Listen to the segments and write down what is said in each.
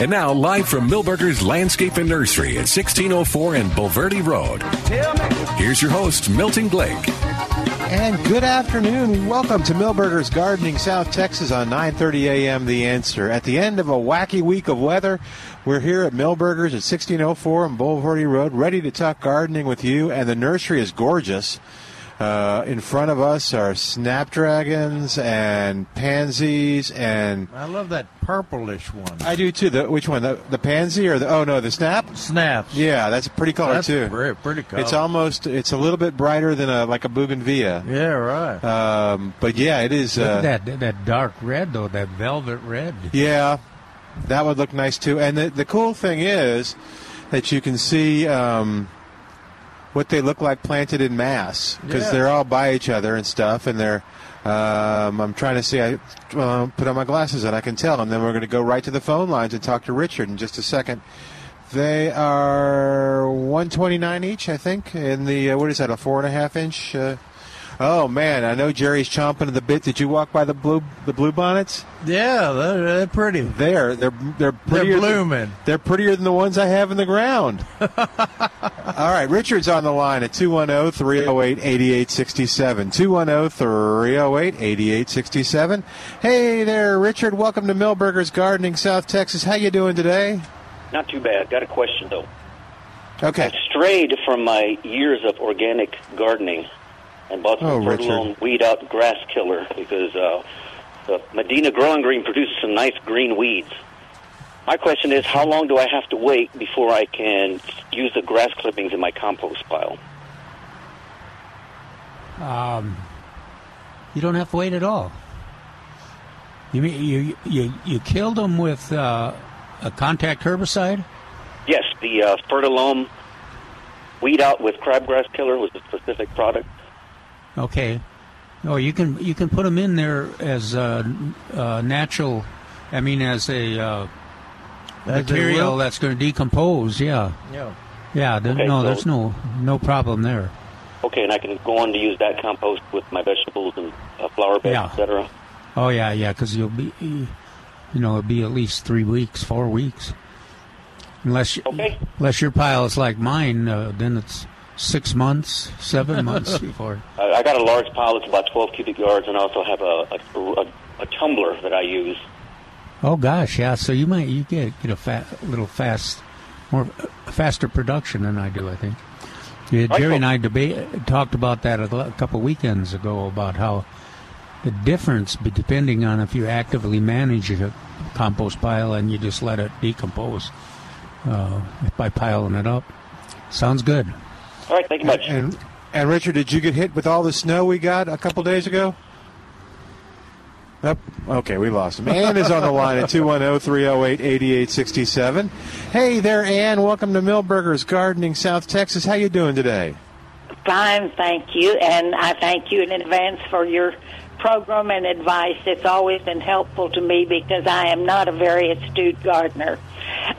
And now, live from Milberger's Landscape and Nursery at 1604 and Bulverde Road. Here's your host, Milton Blake. And good afternoon. Welcome to Milberger's Gardening, South Texas on 9:30 a.m. The Answer. At the end of a wacky week of weather, we're here at Milberger's at 1604 and Bulverde Road, ready to talk gardening with you. And the nursery is gorgeous. Uh, in front of us are snapdragons and pansies and I love that purplish one. I do too. The which one? The, the pansy or the oh no the snap? Snaps. Yeah, that's a pretty color That's too. very pretty color. It's almost it's a little bit brighter than a like a bougainvillea. Yeah, right. Um, but yeah, it is. Look Uh, at that that dark red though, that velvet red. Yeah, that would look nice too. And the, the cool thing is that you can see um, what they look like planted in mass because Yeah. they're all by each other and stuff. And they're. Um, I'm trying to see. I uh, put on my glasses and I can tell. And then we're going to go right to the phone lines and talk to Richard in just a second. They are 129 each, I think. In the uh, what is that? A four and a half inch. Uh, oh man, I know Jerry's chomping at the bit. Did you walk by the blue the blue bonnets? yeah, they're, they're pretty. There, they're they're They're prettier. blooming. they're prettier than the ones I have in the ground. All right, Richard's on the line at 210-308-8867. 210-308-8867. Hey there, Richard. Welcome to Milberger's Gardening, South Texas. How you doing today? Not too bad. Got a question though. Okay. I strayed from my years of organic gardening and bought some Oh, Richard. Weed out grass killer because uh, the Medina Growing Green produces some nice green weeds. My question is, how long do I have to wait before I can use the grass clippings in my compost pile? Um, you don't have to wait at all. You mean you you you killed them with uh, a contact herbicide? Yes, the uh, Fertilome weed out with crabgrass killer was a specific product. Okay. Oh, you can you can put them in there as uh, uh, natural. I mean, as a uh, material that's going to decompose. Yeah, Yeah. yeah. there- Okay, no, so- there's no no problem there. Okay, and I can go on to use that compost with my vegetables and uh, flower beds, Yeah. etc. Oh yeah, yeah. Because you'll be, you know, it'll be at least three weeks, four weeks. Unless Okay. unless your pile is like mine, uh, then it's six months, seven months before. I I got a large pile that's about 12 cubic yards, and I also have a, a, a, a tumbler that I use. Oh gosh, yeah. So you might you get get a fa- little fast, more faster production than I do. I think. Yeah, Jerry and I debate talked about that a couple weekends ago about how the difference, depending on if you actively manage a compost pile and you just let it decompose uh, by piling it up. Sounds good. All right, thank you much. And and Richard, did you get hit with all the snow we got a couple days ago? Yep. Okay, we lost him. Ann is on the line at 210-308-8867. Hey there, Ann. Welcome to Milberger's Gardening, South Texas. How you doing today? Fine, thank you, and I thank you in advance for your program and advice. It's always been helpful to me because I am not a very astute gardener.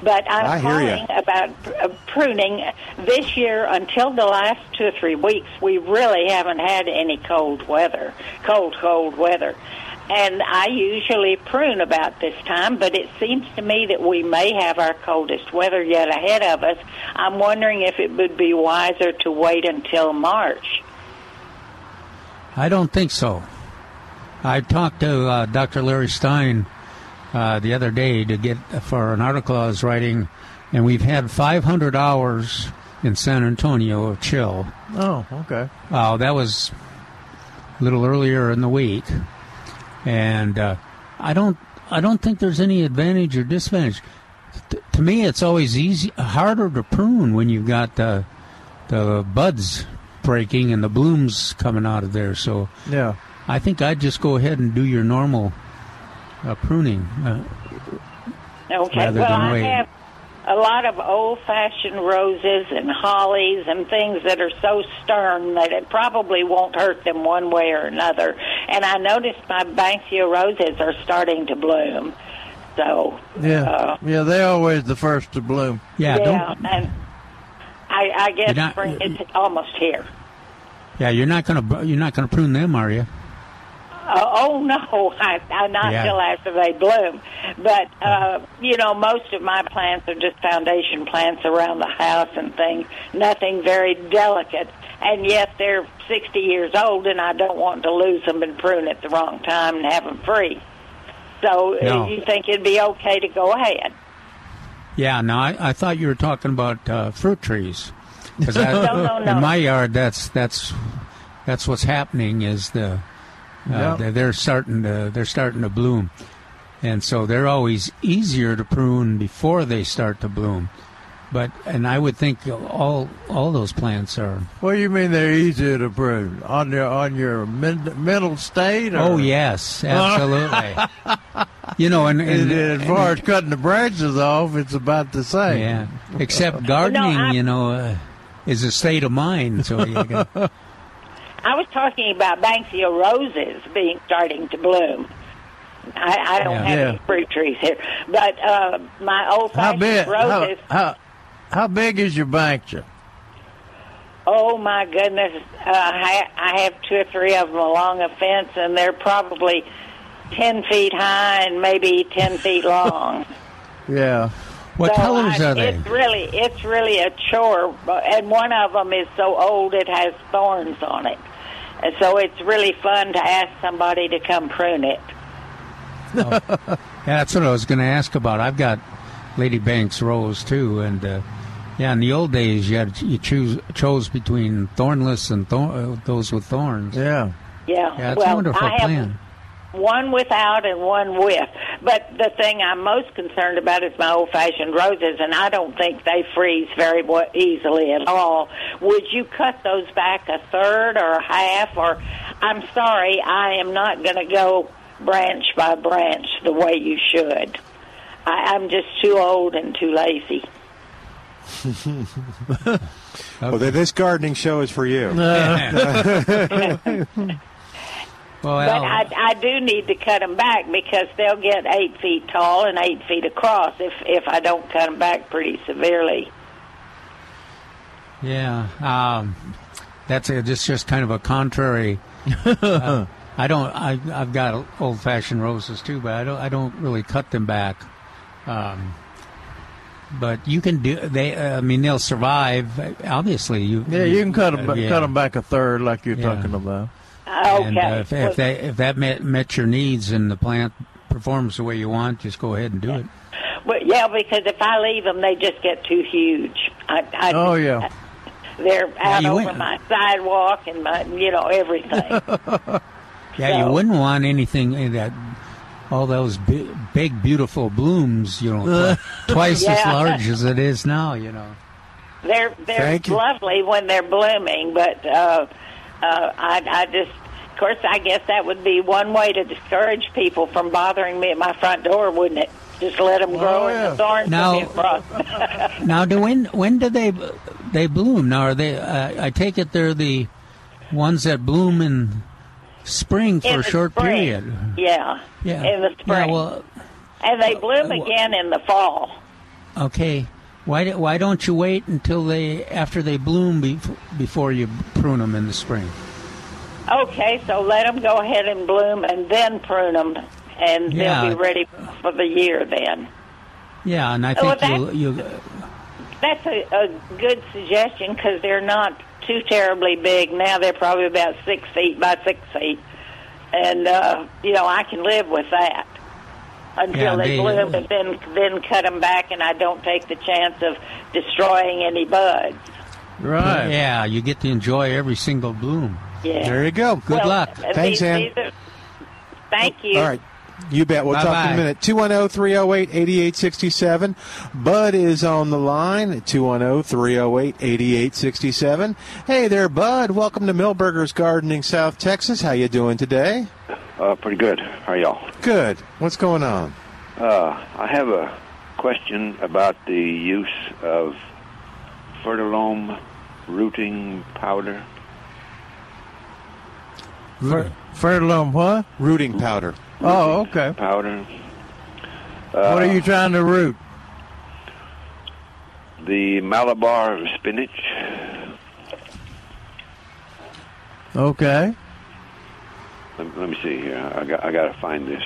But I'm I hear ya. calling about uh, pruning. This year, until the last two or three weeks, we really haven't had any cold weather, cold, cold weather. And I usually prune about this time, but it seems to me that we may have our coldest weather yet ahead of us. I'm wondering if it would be wiser to wait until March. I don't think so. I talked to uh, Dr. Larry Stein uh, the other day to get for an article I was writing, and we've had 500 hours in San Antonio of chill. Oh, okay. Uh, that was a little earlier in the week, and uh, I don't I don't think there's any advantage or disadvantage. T- to me, it's always easy harder to prune when you've got the the buds breaking and the blooms coming out of there. So Yeah. I think I'd just go ahead and do your normal uh, pruning. Uh, Okay. Rather well, than I wait. have a lot of old-fashioned roses and hollies and things that are so stern that it probably won't hurt them one way or another. And I noticed my Banksia roses are starting to bloom. So Yeah, uh, yeah, they're always the first to bloom. Yeah, yeah, don't. and I, I guess not- spring is almost here. Yeah, you're not gonna you're not gonna prune them, are you? Uh, oh no, I, I not Yeah. till after they bloom. But uh, you know, most of my plants are just foundation plants around the house and things. Nothing very delicate, and yet they're sixty years old, and I don't want to lose them and prune at the wrong time and have them free. So uh, No. you think it'd be okay to go ahead? Yeah, no, I, I thought you were talking about uh, fruit trees. 'Cause I- No, no, no. In my yard, that's that's that's what's happening. Is the uh, Yeah. they're, they're starting to they're starting to bloom, and so they're always easier to prune before they start to bloom. But and I would think all all those plants are. What do you mean they're easier to prune on your on your men, mental state? Or? Oh yes, absolutely. you know, and, and, And, as far as cutting the branches off, it's about the same. yeah, except gardening, I- you know, uh, is a state of mind. So you can, I was talking about Banksia roses being starting to bloom. I, I don't Yeah. have Yeah. any fruit trees here, but uh, my old How fashioned big? How, roses. how, how big is your banksia? Oh my goodness! Uh, I, I have two or three of them along a fence, and they're probably ten feet high and maybe ten feet long. Yeah. what So colors I- are they? It's really, it's really a chore, and one of them is so old it has thorns on it, and so it's really fun to ask somebody to come prune it. Yeah, that's what I was going to ask about. I've got Lady Banks rose too, and uh, yeah, in the old days you had you choose chose between thornless and thorn, uh, those with thorns. Yeah. Yeah, Yeah, it's well, a wonderful I have plant. One without and one with. But the thing I'm most concerned about is my old-fashioned roses, and I don't think they freeze very wa- easily at all. Would you cut those back a third or a half? Or I'm sorry, I am not going to go branch by branch the way you should. I, I'm just too old and too lazy. Well, this gardening show is for you. Well, But I, I do need to cut them back because they'll get eight feet tall and eight feet across if if I don't cut them back pretty severely. yeah, um, that's a, just just kind of a contrary. uh, I don't. I, I've got old-fashioned roses too, but I don't. I don't really cut them back. Um, but you can do. They. Uh, I mean, they'll survive. Obviously, you. Yeah, you can cut them, uh, yeah. cut them back a third, like you're Yeah. talking about. Okay. And uh, if, if that if that met, met your needs and the plant performs the way you want, just go ahead and do it. But yeah, because if I leave them, they just get too huge. I, I, Oh yeah. they're out you over went- my sidewalk and my, you know, everything. Yeah, you wouldn't want anything in that all those bi- big beautiful blooms, you know, twi- twice as large as it is now. You know. they're they're Thank you. lovely when they're blooming, but uh, uh, I, I just, of course, I guess that would be one way to discourage people from bothering me at my front door, wouldn't it? Just let them grow Oh, and yeah. the thorns Now- will be across. Now, do when when do they they bloom? Now, are they? Uh, I take it they're the ones that bloom in spring for In a short spring. period. Yeah, Yeah. in the spring. Yeah. spring, Well, and they bloom uh, again in the fall. okay. Why do- why don't you wait until they after they bloom bef- before you prune them in the spring? Okay, so let them go ahead and bloom, and then prune them, and Yeah. they'll be ready for the year then. Yeah, and I think that- you'll, you That's a, a good suggestion because they're not too terribly big now. They're probably about six feet by six feet, and uh, you know I can live with that until Yeah, they, they- bloom, and then then cut them back, and I don't take the chance of destroying any buds. Right. yeah you get to enjoy every single bloom. Yeah. There you go. Good Well, luck. Thanks, these- Ann. these are- thank you. All right. You bet. We'll talk in Bye-bye. a minute. oh, 210 308 8867. Bud is on the line. oh, 210 308 8867. Hey there, Bud. Welcome to Milberger's Gardening, South Texas. How you doing today? Uh, pretty good. How are y'all? Good. What's going on? Uh, I have a question about the use of fertilome rooting powder. Fer- fertilum what? Rooting powder. Oh, okay. Powder. what are you trying to root? The Malabar spinach. Okay. Let, let me see here. I got I got to find this.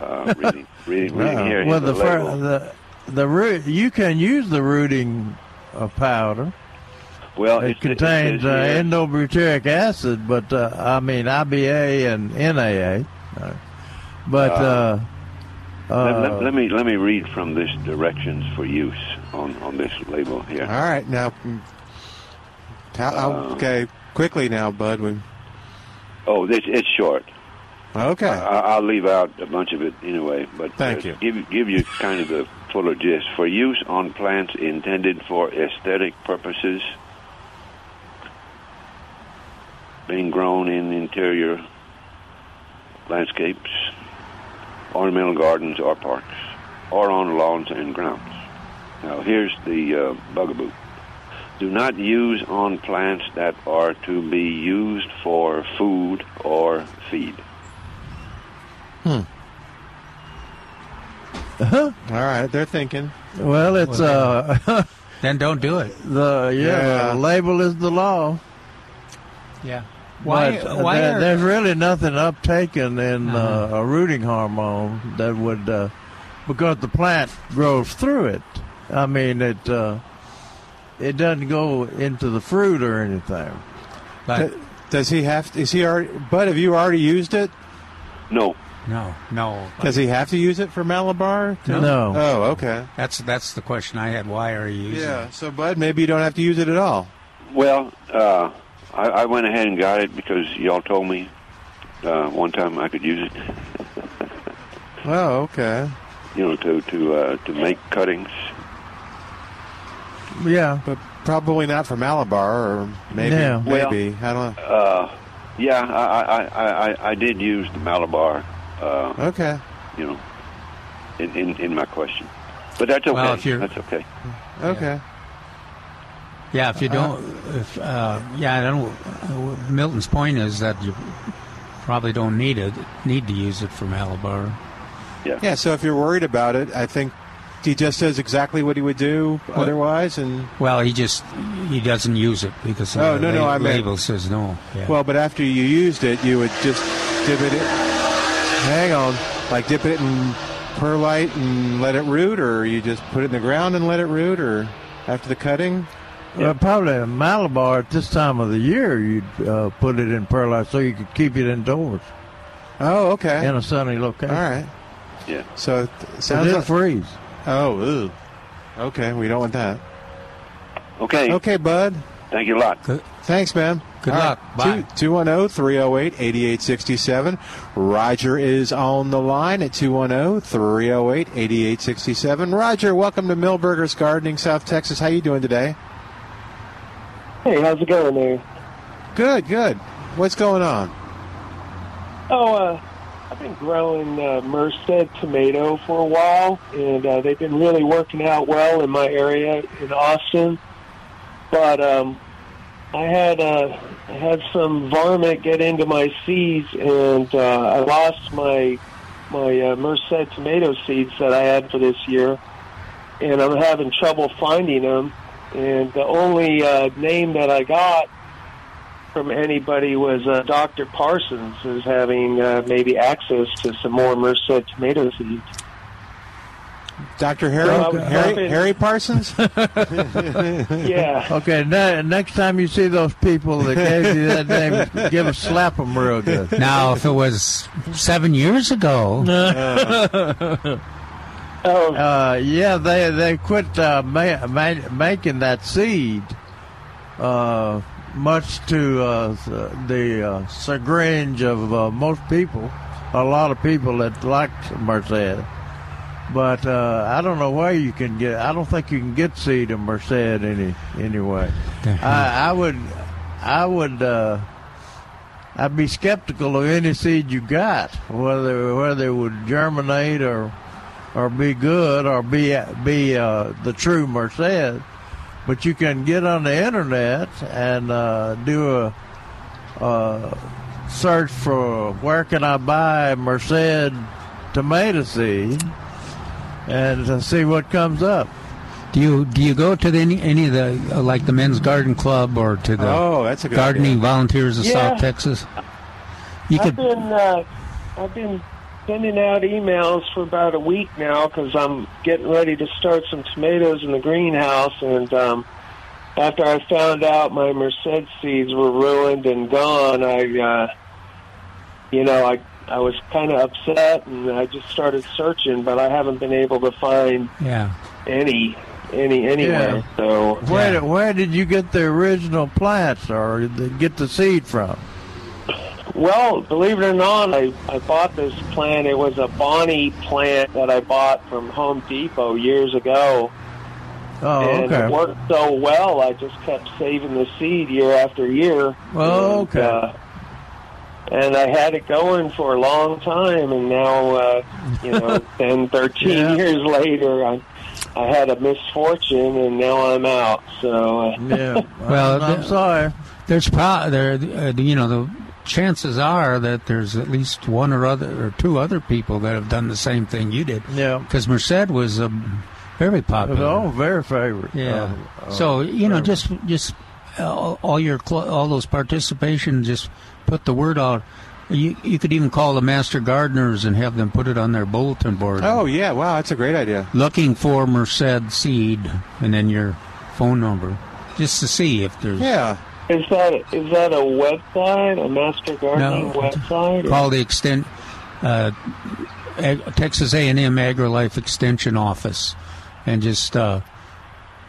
Uh, reading, reading, reading here. well, here's the, fer- label. the the root you can use the rooting uh, powder. Well, It contains says uh, indolebutyric acid, but uh, I mean IBA and NAA. Uh, but uh, uh, let, let- let me let me read from this directions for use on, on this label here. All right, now. mm, How, okay, quickly now, Bud. We, Oh, this it's short. okay. I, I'll leave out a bunch of it anyway, but Thank uh, you. Give you- give you kind of the fuller gist for use on plants intended for aesthetic purposes, being grown in interior landscapes, ornamental gardens or parks, or on lawns and grounds. Now, here's the uh, bugaboo. Do not use on plants that are to be used for food or feed. Hmm. Huh? All right, they're thinking. well, it's uh, Then don't do it. the yeah, Yeah. the label is the law. Yeah. Why? But, uh, why there- are, there's really nothing uptaken in uh Uh-huh. a rooting hormone that would uh, because the plant grows through it. I mean it uh, it doesn't go into the fruit or anything. but, D- Does he have? Is he already? Bud, have you already used it? No, no, no. Does he have to use it for Malabar? No. No. Oh, okay. That's that's the question I had. Why are you using Yeah. it? So, Bud, maybe you don't have to use it at all. Well, uh, I, I went ahead and got it because y'all told me uh, one time I could use it. Oh, okay. You know, to to uh, to make cuttings. Yeah. But probably not for Malabar, or maybe. Yeah. Well- maybe I don't. know. Uh, yeah, I, I, I, I, I did use the Malabar. Uh, Okay. you know, in, in in my question, but that's okay. Well, if you're- that's okay. Okay. Yeah, if you don't, if uh, yeah, I don't. Uh, Milton's point is that you probably don't need it, need to use it for Malabar. Yeah. Yeah. So if you're worried about it, I think he just does exactly what he would do otherwise, and Well, he just he doesn't use it because the Oh, no, no, la- I meant- label says no. Yeah. well, but after you used it, you would just dip it. In, hang on, like dip it in perlite and let it root, or you just put it in the ground and let it root, or after the cutting. Well, probably in Malabar at this time of the year, you'd uh, put it in perlite so you could keep it indoors Oh, okay. in a sunny location. All right. Yeah. So it sounds like, freeze. oh, ew. okay. We don't want that. Okay. Okay, bud. Thank you a lot. Good, Thanks, man. Good All luck. Bye. 210 308 8867. Roger is on the line at 210 308 8867. Roger, welcome to Milberger's Gardening, South Texas. How you doing today? Hey, how's it going there? Good, good. What's going on? Oh, uh, I've been growing uh, Merced tomato for a while, and uh, they've been really working out well in my area in Austin. But um, I had uh, I had some varmint get into my seeds, and uh, I lost my my uh, Merced tomato seeds that I had for this year, and I'm having trouble finding them. And the only uh, name that I got from anybody was uh, Dr. Parsons is having uh, maybe access to some more Merced tomato seeds. Dr. Harry, Well, Harry, Harry Parsons? Yeah. Okay, ne- next time you see those people that gave you that name, give a slap them real good. now, if it was seven years ago, Oh, Uh, yeah, they they quit uh, ma- ma- making that seed, uh, much to uh, the uh, chagrin of uh, most people. A lot of people that like Merced, but uh, I don't know where you can get. I don't think you can get seed of Merced any anyway. I, I would, I would. Uh, I'd be skeptical of any seed you got, whether whether it would germinate or or be good or be be uh, the true Merced, but you can get on the internet and uh, do a, a search for where can I buy Merced tomato seed and see what comes up. Do you do you go to the, any any of the uh, like the men's garden club or to the Oh, that's a gardening idea. volunteers of Yeah. South Texas? You I've could been uh, I've been sending out emails for about a week now because I'm getting ready to start some tomatoes in the greenhouse, and um, after I found out my Merced seeds were ruined and gone, I uh, you know I I was kind of upset, and I just started searching, but I haven't been able to find yeah. any any anywhere. Yeah. So Where Yeah. where did you get the original plants or the, get the seed from? Well, believe it or not, I, I bought this plant. It was a Bonnie plant that I bought from Home Depot years ago. Oh, and it worked so well, I just kept saving the seed year after year. Oh, And, okay. uh, and I had it going for a long time, and now, uh, you know, 10, 13 Yeah. years later, I, I had a misfortune, and now I'm out. So, uh, Yeah. Well, I'm, I'm sorry. There's pro there. Uh, you know the chances are that there's at least one or other or two other people that have done the same thing you did. Yeah. Because Merced was um, very popular. Oh, very favorite. Yeah. Uh, so you know, just just uh, all your cl- all those participation, just put the word out. You you could even call the master gardeners and have them put it on their bulletin board. Oh, yeah. Wow, that's a great idea. Looking for Merced seed, and then your phone number, just to see if there's. Yeah. Is that is that a website, a Master Gardening No. website? Call the extent uh, Texas A&M AgriLife Extension Office, and just uh,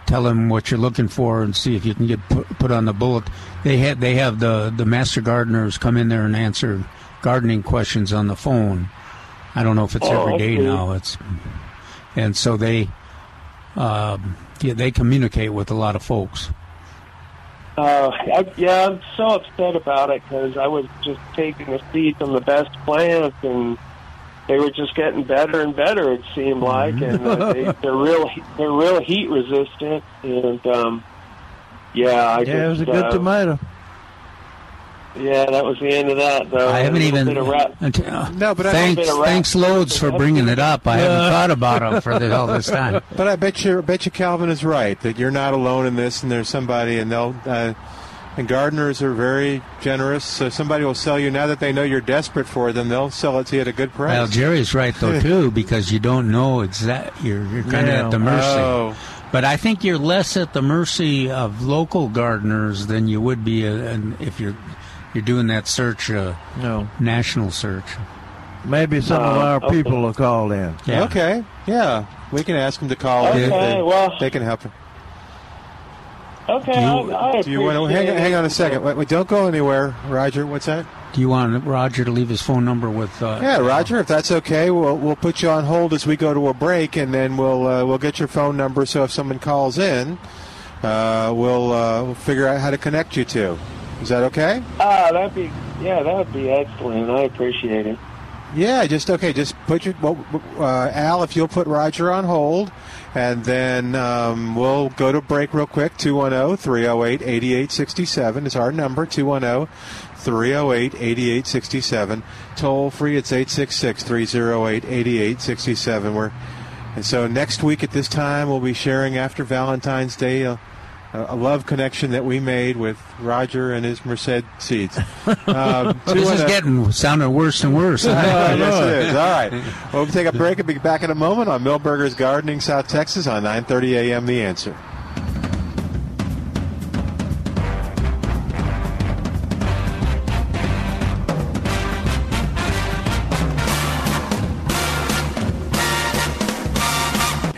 tell them what you're looking for, and see if you can get put, put on the bullet. They have they have the the master gardeners come in there and answer gardening questions on the phone. I don't know if it's Oh, every day okay. now. It's and so they um, yeah, they communicate with a lot of folks. Uh, I, yeah, I'm so upset about it because I was just taking the seed from the best plants, and they were just getting better and better. It seemed like, and uh, they, they're real, they're real heat resistant, and um, yeah, I Yeah, it was a good uh, tomato. Yeah, that was the end of that. Though I haven't even. bit of ra- uh, No, but I- thanks, bit of thanks loads for bringing it up. I haven't thought about it for the, all this time. But I bet you, bet you Calvin is right that you're not alone in this, and there's somebody, and they'll. Uh, and gardeners are very generous, so somebody will sell you now that they know you're desperate for them. They'll sell it to you at a good price. Well, Jerry's right though too, because you don't know exact. You're you're kind of Yeah. at the mercy. Oh. But I think you're less at the mercy of local gardeners than you would be uh, if you're you're doing that search, uh, No, national search. maybe some of Uh, our okay. people will call in. Yeah. Okay, yeah, we can ask them to call. in. Okay, They- well- they can help. you. okay, Do you- I, I Do you want to hang, hang on a second? Wait, wait, don't go anywhere, Roger. What's that? Do you want Roger to leave his phone number with? Uh, Yeah, Roger. If that's okay, we'll we'll put you on hold as we go to a break, and then we'll uh, we'll get your phone number. So if someone calls in, uh, we'll uh, we'll figure out how to connect you to. Is that okay? Ah, that'd be yeah, that would be excellent. I appreciate it. Yeah, just okay. Just put your well, uh, Al. If you'll put Roger on hold, and then um, we'll go to break real quick. 210-308-8867 is our number. 210-308-8867. Toll free. It's 866-308-8867. We're and so next week at this time we'll be sharing after Valentine's Day. A, a love connection that we made with Roger and his Merced seeds. Um, This is 210 getting sounding worse and worse. Yes, it is. All right. Well, we'll take a break and be back in a moment on Milberger's Gardening, South Texas on 9:30 a.m. The Answer.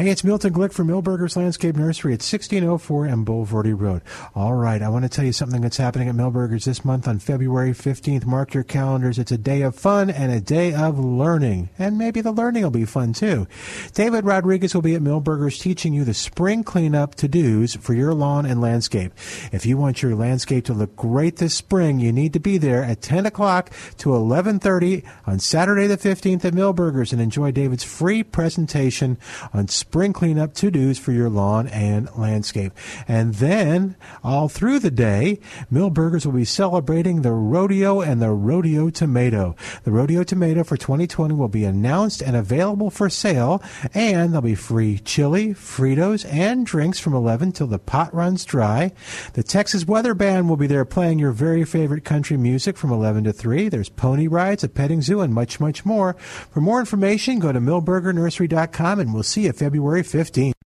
Hey, it's Milton Glick from Milberger's Landscape Nursery at 1604 and Bulverde Road. All right, I want to tell you something that's happening at Milberger's this month on February 15th. Mark your calendars. It's a day of fun and a day of learning. And maybe the learning will be fun too. David Rodriguez will be at Milberger's teaching you the spring cleanup to-dos for your lawn and landscape. If you want your landscape to look great this spring, you need to be there at 10 o'clock to 11.30 on Saturday the 15th at Milberger's and enjoy David's free presentation on spring cleanup to-dos for your lawn and landscape. And then all through the day, Milberger's will be celebrating the rodeo and the rodeo tomato. The rodeo tomato for 2020 will be announced and available for sale, and there'll be free chili, Fritos, and drinks from 11 till the pot runs dry. The Texas Weather Band will be there playing your very favorite country music from 11 to 3. There's pony rides, a petting zoo, and much, much more. For more information, go to milbergernursery.com and we'll see you February 15th.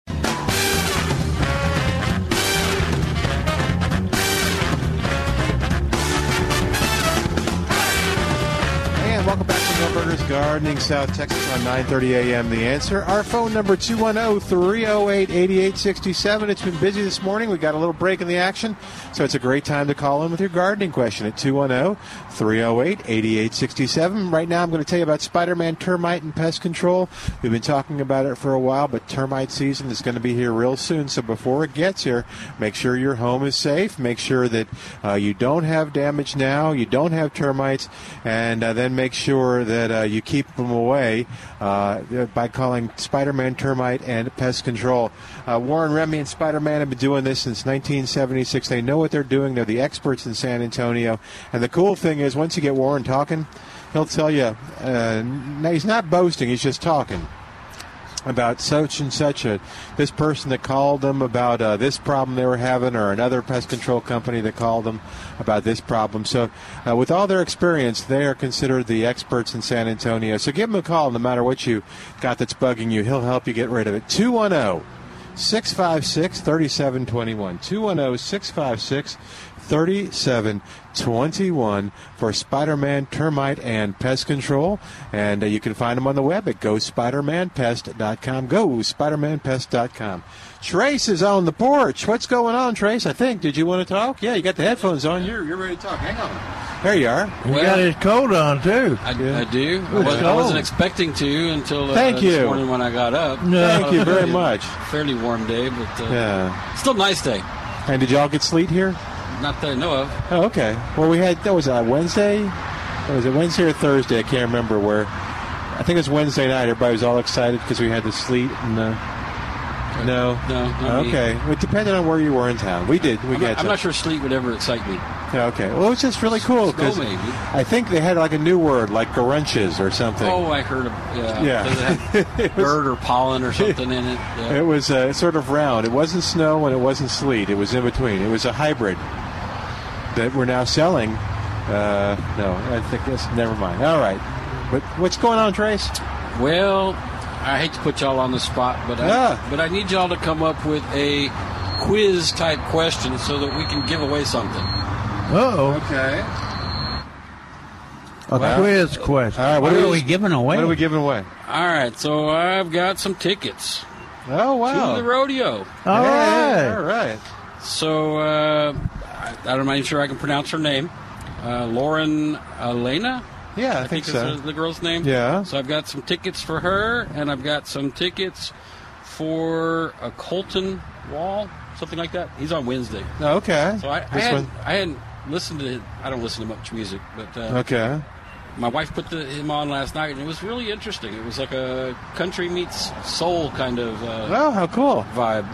Gardening, South Texas on 9:30 a.m. The answer. Our phone number 210-308-8867. It's been busy this morning. We got a little break in the action, so it's a great time to call in with your gardening question at 210-308-8867. Right now, I'm going to tell you about Spider-Man termite and pest control. We've been talking about it for a while, but termite season is going to be here real soon. So before it gets here, make sure your home is safe. Make sure that uh, you don't have damage now, you don't have termites, and uh, then make sure that uh, you keep them away uh, by calling Spider-Man Termite and Pest Control. Uh, Warren Remy and Spider-Man have been doing this since 1976. They know what they're doing. They're the experts in San Antonio. And the cool thing is, once you get Warren talking, he'll tell you. Uh, he's not boasting. He's just talking about such and such a this person that called them about uh, this problem they were having, or another pest control company that called them about this problem. So, uh, with all their experience, they are considered the experts in San Antonio. So, give him a call, no matter what you got that's bugging you. He'll help you get rid of it. 210 656 3721. 210 656 3721 for Spider Man Termite and Pest Control. And uh, you can find them on the web at gospidermanpest.com. Go spidermanpest.com. Trace is on the porch. What's going on, Trace? I think. Did you want to talk? Yeah, you got the headphones on. You're, you're ready to talk. Hang on. There you are. You got his coat on too. I, I do. I, was, I wasn't expecting to until uh, Thank this you. morning when I got up. Thank you very much. Fairly warm day, but uh, Yeah. still a nice day. And did y'all get sleet here? Not that I know of. Oh, okay. Well, we had that was uh, Wednesday. Was it Wednesday or Thursday? I can't remember where. I think it was Wednesday night. Everybody was all excited because we had the sleet and the. No. No, not me. Okay. Well, it depended on where you were in town. We did. We I'm, got. not, I'm not sure sleet would ever excite me. Yeah, okay. Well, it was just really cool because maybe. I think they had like a new word, like garunches or something. Oh, I heard of yeah. Yeah. Does it have It was- bird or pollen or something in it? Yeah. It was uh, sort of round. It wasn't snow and it wasn't sleet. It was in between. It was a hybrid that we're now selling. Uh, no, I think that's never mind. All right, but what's going on, Trace? Well, I hate to put y'all on the spot, but I, Yeah. but I need y'all to come up with a quiz type question so that we can give away something. Uh oh. Okay. A Well- quiz question. All right. What What, are is- we giving away? What are we giving away? All right, so I've got some tickets Oh wow! to the rodeo. All Hey, right. All right. So uh, I, I'm not even sure I can pronounce her name. Uh, Lauren Alaina, Yeah, I, think, is so. the, the girl's name. Yeah. So I've got some tickets for her, and I've got some tickets for a Colter Wall, something like that. He's on Wednesday. Oh, okay. So I, I, hadn't. I hadn't listened to. I don't listen to much music, but uh, Okay. my wife put the, him on last night, and it was really interesting. It was like a country meets soul kind of uh, Oh, how cool! vibe.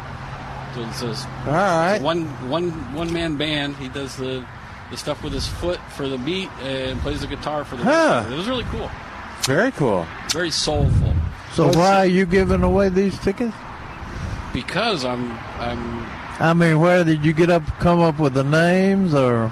So it's a All right. one one one man band. He does the the stuff with his foot for the beat and plays the guitar for the. Huh. It was really cool. Very cool. Very soulful. So why are you giving away these tickets? Because I'm I'm I mean, where did you get up, come up with the names, or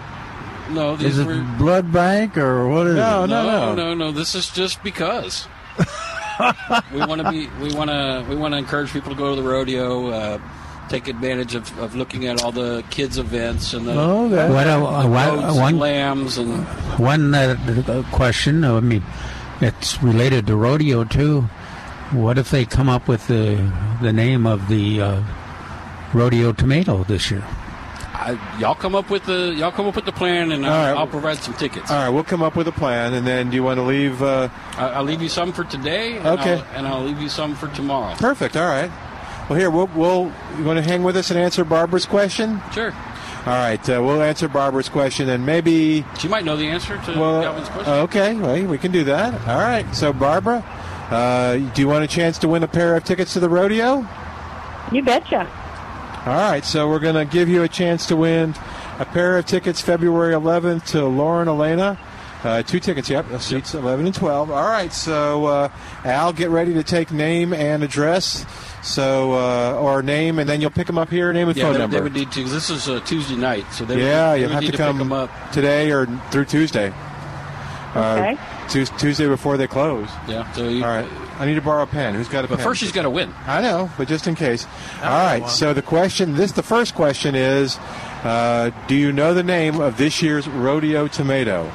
no these is it were blood bank, or what is No, it? no, no. no no. This is just because. we want to be. We want to. We want to encourage people to go to the rodeo. Uh, take advantage of, of looking at all the kids events and the Okay. What, uh, what- goats and one, lambs and one uh, uh, question. I mean, it's related to rodeo too. What if they come up with the the name of the uh, rodeo tomato this year? I, y'all come up with the y'all come up with the plan, and I'll, All right. I'll provide some tickets. All right, we'll come up with a plan, and then do you want to leave? Uh, I, I'll leave you some for today. And Okay. I'll, and I'll leave you some for tomorrow. perfect. All right. Well, here we'll, we'll you want to hang with us and answer Barbara's question? Sure. All right, uh, we'll answer Barbara's question, and maybe She might know the answer to well, Calvin's question. okay, well, we can do that. All right. So, Barbara, uh, do you want a chance to win a pair of tickets to the rodeo? You betcha. All right, so we're going to give you a chance to win a pair of tickets February 11th to Lauren Alaina. Uh, two tickets, yep, uh, seats 11 and 12. All right, so uh, Al, get ready to take name and address. So, uh, or name, and then you'll pick them up here, name and yeah, phone they, number. they would need to. 'cause this is a Tuesday night, so they yeah, would, they you'll would have need to to, come pick them up. today or through Tuesday. Okay. Uh, Tues- Tuesday before they close. Yeah. So you, All right, I need to borrow a pen. Who's got a But pen? first, she's got to win. I know, but just in case. All got So the question, this the first question is, uh, do you know the name of this year's rodeo tomato?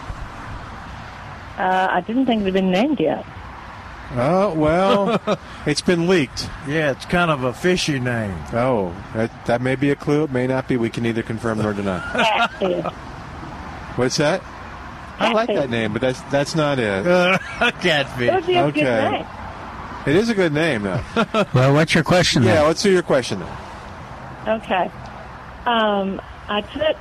Uh, I didn't think it had been named yet. Oh well, it's been leaked. Yeah, it's kind of a fishy name. Oh, that, that may be a clue. It may not be. We can neither confirm nor deny. Catfish. What's that? I like that name, but that's that's not it. Catfish. That would be a Okay. good name. It is a good name, though. Well, what's your question? yeah. then? Let's do your question then. Okay. Um, I took,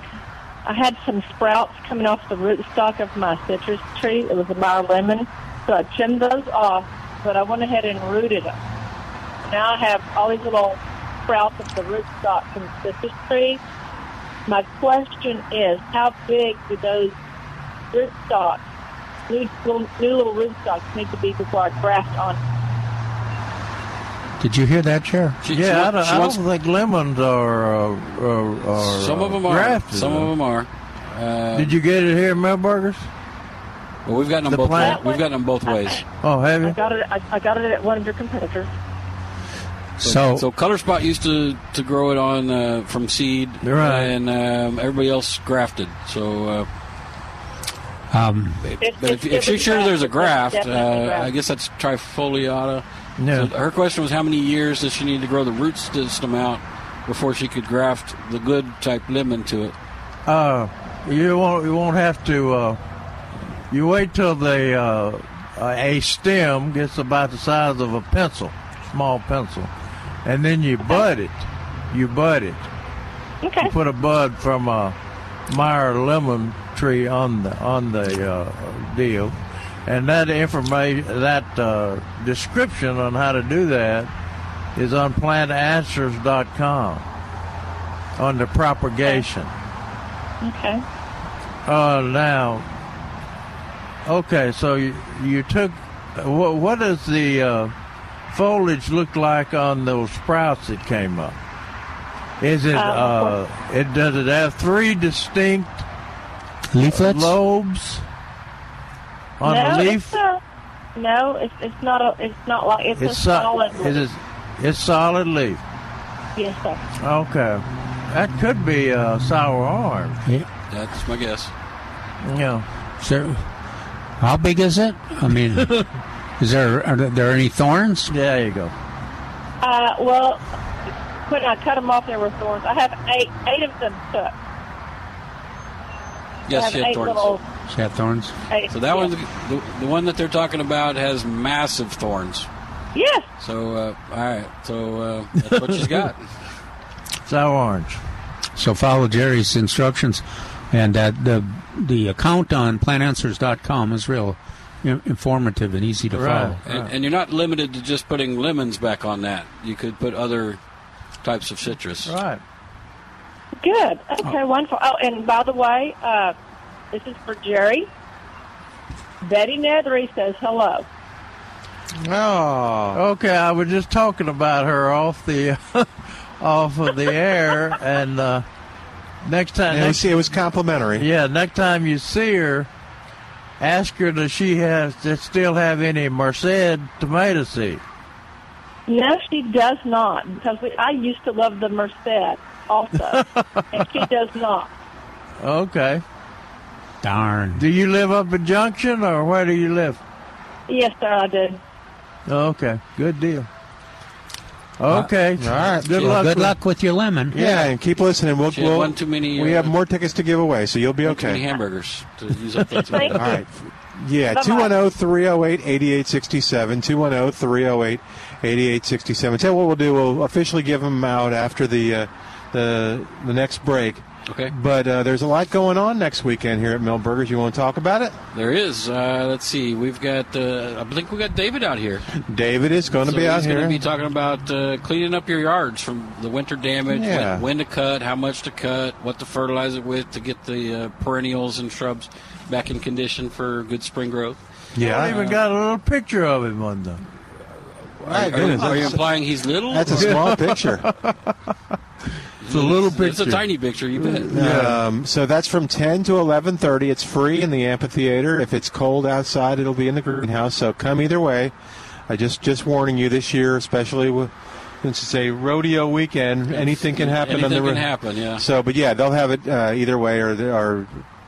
I had some sprouts coming off the rootstock of my citrus tree. It was a Meyer lemon, so I trimmed those off, but I went ahead and rooted them. Now I have all these little sprouts of the rootstock from the citrus tree. My question is, how big do those rootstocks, new little, new little rootstocks, need to be before I graft on? Did you hear that, Chair? She, Yeah, she, I don't, she I wants- don't think lemons are. Uh, are, are some of them are. grafted, Some of them are. Uh, Did you get it here, Milberger's? Well, we've gotten them the both. plant- We've gotten them both ways. Oh, have I got it. I, I got it at one of your competitors. So, So Color Spot used to, to grow it on uh, from seed, Right. and um, everybody else grafted. So, uh, um, If- but if, if if you're was sure there's a graft, uh, graft. I guess that's trifoliata. Yeah. So her question was, how many years does she need to grow the root system out before she could graft the good type lemon to it? Uh, you won't. You won't have to. Uh, you wait till the uh, a stem gets about the size of a pencil, small pencil, and then you bud it. You bud it. Okay. You put a bud from a Meyer lemon tree on the on the uh, deal, and that information, that uh, description on how to do that is on plantanswers.com under propagation. Okay. Uh, now, okay, so you, you took what, what does the uh, foliage look like on those sprouts that came up? Is it Uh, uh, it does it have three distinct leaflets? lobes on no, the It's leaf? a, no, it's it's not a. It's not like it's, It's a so- solid. is it, it's solid leaf. Yes, sir. Okay, that could be a sour orange. Yeah. That's my guess. Yeah. Is there- how big is it? I mean, is there are there any thorns? Yeah, There you go. Uh, well, when I cut them off, there were thorns. I have eight eight of them cut. I Yes, have she had thorns. little. Does it have thorns? Eight, So that yeah. one, the, the one that they're talking about, has massive thorns. Yes. So, uh, all right. So uh, that's what she's got. Sour orange. So follow Jerry's instructions, and uh, the the account on plantanswers.com is real informative and easy to Right. follow. And, and you're not limited to just putting lemons back on that. You could put other types of citrus. Right. Good. Okay, wonderful. Oh, and by the way, uh, this is for Jerry. Betty Nethery says hello. Oh, Okay, I was just talking about her off the off of the air, and uh, next time, and you next, see, it was complimentary. yeah, next time you see her, ask her does she have does still have any Merced tomato seed? No, she does not, because we, I used to love the Merced also, and she does not. Okay. Darn. Do you live up in Junction, or where do you live? Yes, sir, I do. Okay, good deal. Okay, all right. Good Well, luck. good with- luck with your lemon. Yeah, and keep listening. We'll, we'll one too many, we uh, have more tickets to give away, so you'll be Too many okay. hamburgers to use up that All right. Yeah, Bye-bye. 210 308 8867. 210 308 8867. Tell you what we'll do. We'll officially give them out after the, uh, the, the next break. Okay. But uh, there's a lot going on next weekend here at Milberger's. You want to talk about it? There is. Uh, let's see. We've got. Uh, I think we got David out here. David is going to So be out here. he's going to be talking about uh, cleaning up your yards from the winter damage, Yeah. when, when to cut, how much to cut, what to fertilize it with to get the uh, perennials and shrubs back in condition for good spring growth. yeah. I even got a little picture of him on them. My Are, you- goodness, are you implying he's little? That's a small picture. It's a little picture. It's a tiny picture, you bet. Um, so that's from 10 to 11:30. It's free in the amphitheater. If it's cold outside, it'll be in the greenhouse. So come either way. I just just warning you this year, especially with, since it's a rodeo weekend, anything can happen. on Anything the can ro- happen, yeah. So, but yeah, they'll have it uh, either way, or or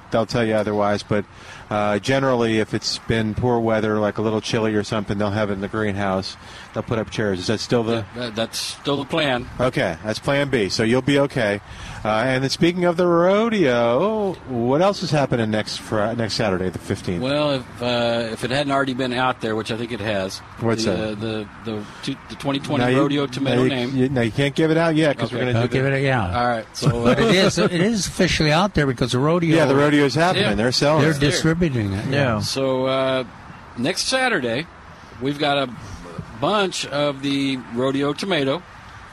they'll tell you otherwise. But uh, generally, if it's been poor weather, like a little chilly or something, they'll have it in the greenhouse. They'll put up chairs. Is that still the? That- that's still the plan. Okay, that's Plan B. So you'll be okay. Uh, and then speaking of the rodeo, what else is happening next Fri next Saturday, the fifteenth? Well, if uh, if it hadn't already been out there, which I think it has, What's the, that? Uh, the the two, the 2020 rodeo tomato now you, name. You, now you can't give it out yet because Okay. we're going to do give it out. All right, so But uh, it is it is officially out there because the rodeo. Yeah, the rodeo's happening. Yeah. They're selling. They're it. distributing it. Yeah. So uh, next Saturday, we've got a bunch of the rodeo tomato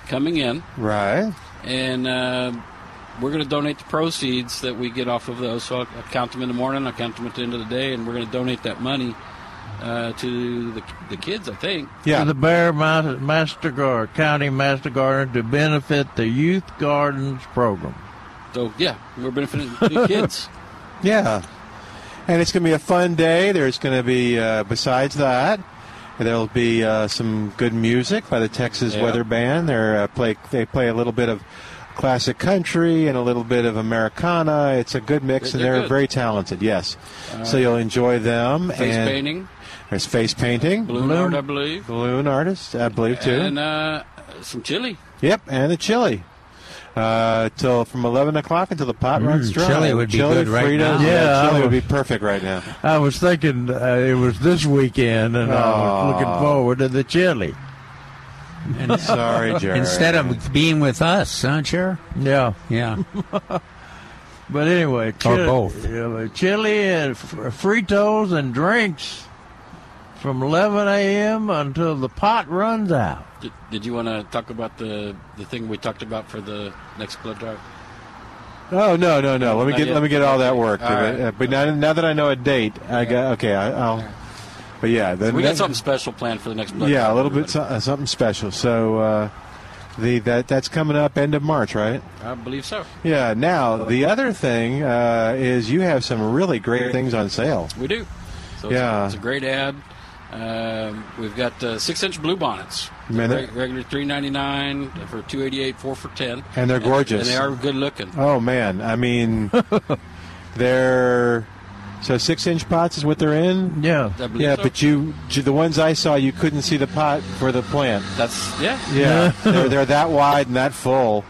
coming in, Right. and uh, we're going to donate the proceeds that we get off of those. So I'll, I'll count them in the morning, I'll count them at the end of the day, and we're going to donate that money uh, to the, the kids. I think. Yeah. To the Bexar Ma- Master Guard, County Master Gardener to benefit the Youth Gardens program. So yeah, we're benefiting the kids. Yeah. And it's going to be a fun day. There's going to be, uh, besides that, there'll be uh, some good music by the Texas Yeah. Weather Band. They're, uh, play, they play a little bit of classic country and a little bit of Americana. It's a good mix, and They're they're good. very talented, yes. so you'll enjoy them. Face and painting, There's face painting. balloon art, I believe, Balloon artist, I believe, too. and uh, some chili. Yep, and the chili. Uh, till from 11 o'clock until the pot runs dry. Mm, chili would be chili, good right Fritos, now. Yeah, Yeah, chili I would be perfect right now. I was thinking uh, it was this weekend, and I was looking forward to the chili. Sorry, Jerry. Instead of being with us, huh, Chair? Yeah, Yeah. but anyway, Or both. yeah, chili and f- Fritos and drinks from 11 a.m. until the pot runs out. Did, did you want to talk about the the thing we talked about for the next blood drive? Oh no, no, no. Let me get yet. let me get all that work. All right. Uh, but now, now that I know a date, I got okay. I, I'll. But yeah, the, We got something special planned for the next blood Yeah, a little bit so, uh, something special. So uh, the that that's coming up end of March, right? I believe so. Yeah. Now the other thing uh, is you have some really great things on sale. We do. So Yeah. it's, a, it's a great ad. Um, we've got uh, six-inch blue bonnets. Man, Reg- regular three ninety nine for two eighty eight, four for ten. And they're gorgeous. And they are good looking. Oh man, I mean, they're so six inch pots is what they're in. Yeah, Yeah, so. but you the ones I saw, you couldn't see the pot for the plant. That's yeah. Yeah, they're, they're that wide and that full.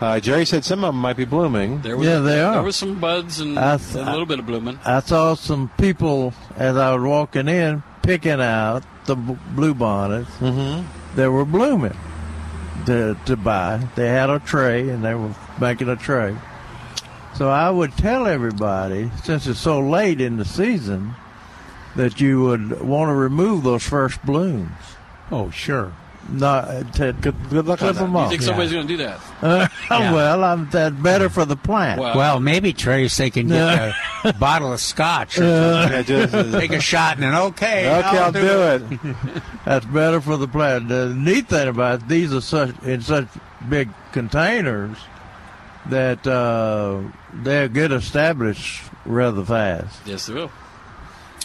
Uh, Jerry said some of them might be blooming. There was Yeah, they are. There was some buds and I a th- little bit of blooming. I saw some people as I was walking in picking out the b- blue bonnets Mm-hmm. that were blooming to, to buy. They had a tray and they were making a tray. So I would tell everybody, since it's so late in the season, that you would want to remove those first blooms. Oh, sure. Not uh, to Good, good luck on clip that. them You think somebody's going to do that? Yeah. well, I'm, that's better for the plant. Well, Well, maybe Trace they can get a bottle of scotch. Or something. Just- uh, Take a shot and then okay. Okay, I'll, do, it. That's better for the plant. The neat thing about it, these are such in such big containers that uh, they'll get established rather fast. yes, they will.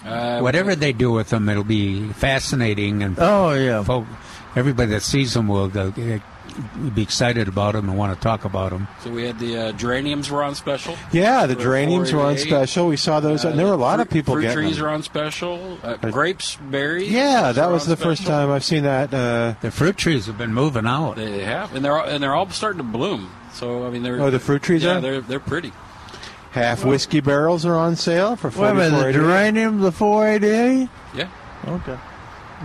Uh, Whatever they do with them, it'll be fascinating, and Oh yeah, folk, everybody that sees them will go, be excited about them and want to talk about them. So we had the uh, geraniums were on special. Yeah, the geraniums were on 488. special. We saw those, and there were a lot of people fruit getting trees them. are on special. Uh, grapes, berries. Yeah, that was on the first time I've seen that. Uh, The fruit trees have been moving out. They have, and they're all, and they're all starting to bloom. So I mean, they're Oh, the fruit trees yeah, are? they're they're pretty. half whiskey barrels are on sale for Wait a minute, the 44.88. geranium, the 488? Yeah, Okay.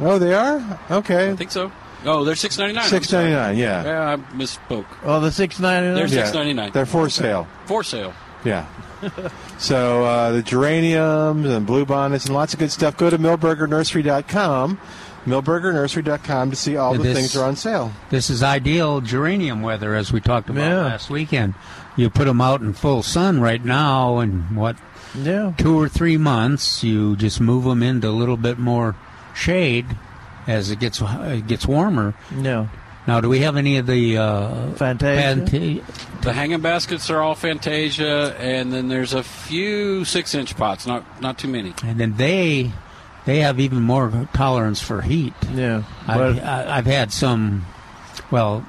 Oh, they are okay. I think so. Oh, they're six ninety nine. Six ninety nine. Yeah. Yeah, I misspoke. Oh, the 699? They're Yeah. six ninety nine. They're for sale. for sale. Yeah. so uh, the geraniums and blue bonnets and lots of good stuff. Go to milbergernursery.com, milbergernursery.com to see all the this- things are on sale. This is ideal geranium weather, as we talked about Yeah. last weekend. You put them out in full sun right now, and what Yeah. two or three months, you just move them into a little bit more shade as it gets it gets warmer. Yeah. Now, do we have any of the uh, Fantasia? Fanta- The hanging baskets are all Fantasia, and then there's a few six inch pots. Not not too many. and then they they have even more tolerance for heat. Yeah. I've, But, I- I've had some, well,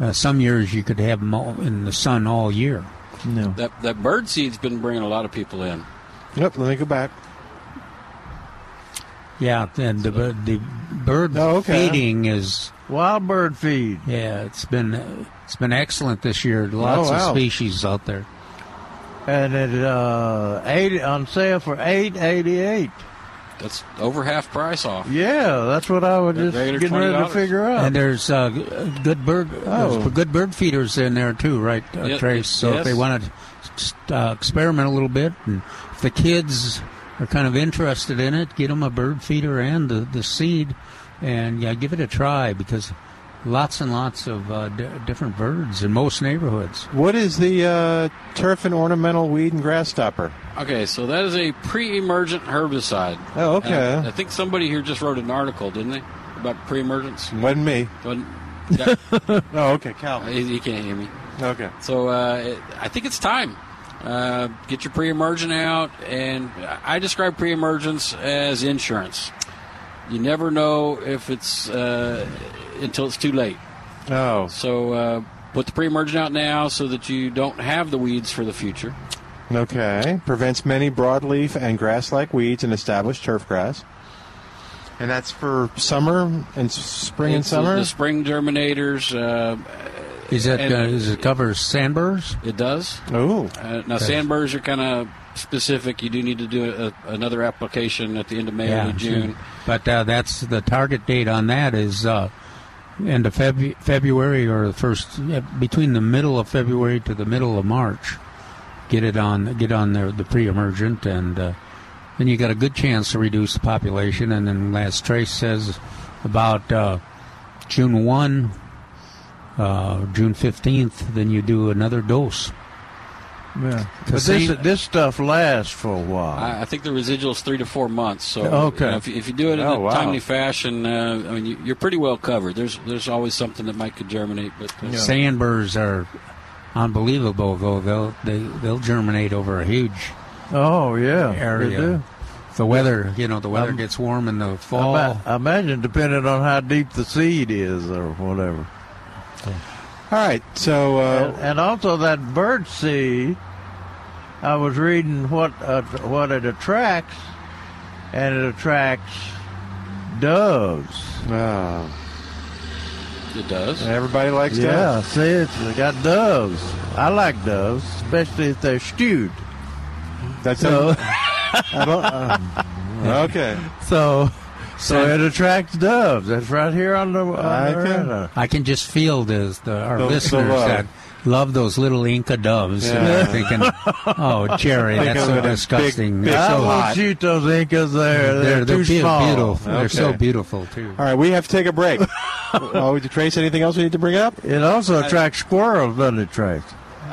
uh, some years you could have them all in the sun all year. no. That that bird seed's been bringing a lot of people in. Yep. Let me go back. Yeah, and the the bird Oh, okay. feeding is Wild bird feed. yeah, it's been uh, it's been excellent this year. Lots Oh, wow. of species out there. And it uh, eight on sale for eight eighty eight. That's over half price off. Yeah, that's what I was They're just regular getting ready to figure out. And there's uh, good bird Oh. there's good bird feeders in there too, right, uh, Yeah, Trace? So yes. if they want to uh, experiment a little bit, and if the kids are kind of interested in it, get them a bird feeder and the, the seed, and yeah, give it a try because lots and lots of uh, d- different birds in most neighborhoods. What is the uh, turf and ornamental weed and grass stopper? Okay, so that is a pre-emergent herbicide. Oh, okay. And I think somebody here just wrote an article, didn't they, about pre-emergence? Wasn't me. Wasn't- yeah, Oh, okay, Calvin. he, he can't hear me. Okay. So uh, it, I think it's time. Uh, get your pre-emergent out, and I describe pre-emergence as insurance. You never know if it's uh, until it's too late. Oh, So uh, put the pre-emergent out now so that you don't have the weeds for the future. okay. Prevents many broadleaf and grass-like weeds and established turf grass. And that's for summer and spring and It's the- summer. The, spring germinators. Uh, Is that And- uh, does it cover sandburrs? it does. Oh, Uh, now sandburrs are kind of specific. You do need to do a, another application at the end of May, or June. sure. But uh, that's the target date on that is uh, end of Febu- February or the first yeah, between the middle of February to the middle of March. Get it on get on there the pre-emergent and uh, then you got a good chance to reduce the population. And then as Trace says about uh, June one. Uh, June fifteenth, then you do another dose. Yeah. But The this this stuff lasts for a while. I, I think the residual is three to four months. So Okay. you know, if, you- if you do it in Oh, a wow. timely fashion, uh, I mean, you, you're pretty well covered. There's there's always something that might could germinate, but uh, Sandburrs are unbelievable, though. They'll they, they'll germinate over a huge oh yeah, they area. do. The weather, you know, the weather Um, gets warm in the fall. ma- I imagine depending on how deep the seed is or whatever. all right. So uh, and, and also that bird seed, I was reading what uh, what it attracts, and it attracts doves. uh, it does. everybody likes Yeah, that. see, it's they got doves. I like doves, especially if they're stewed. That's So, a, I don't, uh, okay. so, so it attracts doves. That's right here on the. On I the can- I can just feel this, the our The- the listeners love. that love those little Inca doves. And Yeah. Uh, they're thinking, "Oh, Jerry, that's so it as big- disgusting. big They're I so won't hot. shoot those incas there. They're, They're, they're too beau- small. beautiful. They're so beautiful too." All right, we have to take a break. oh, would you trace anything else we need to bring up? It also attracts squirrels, doesn't it, Trace?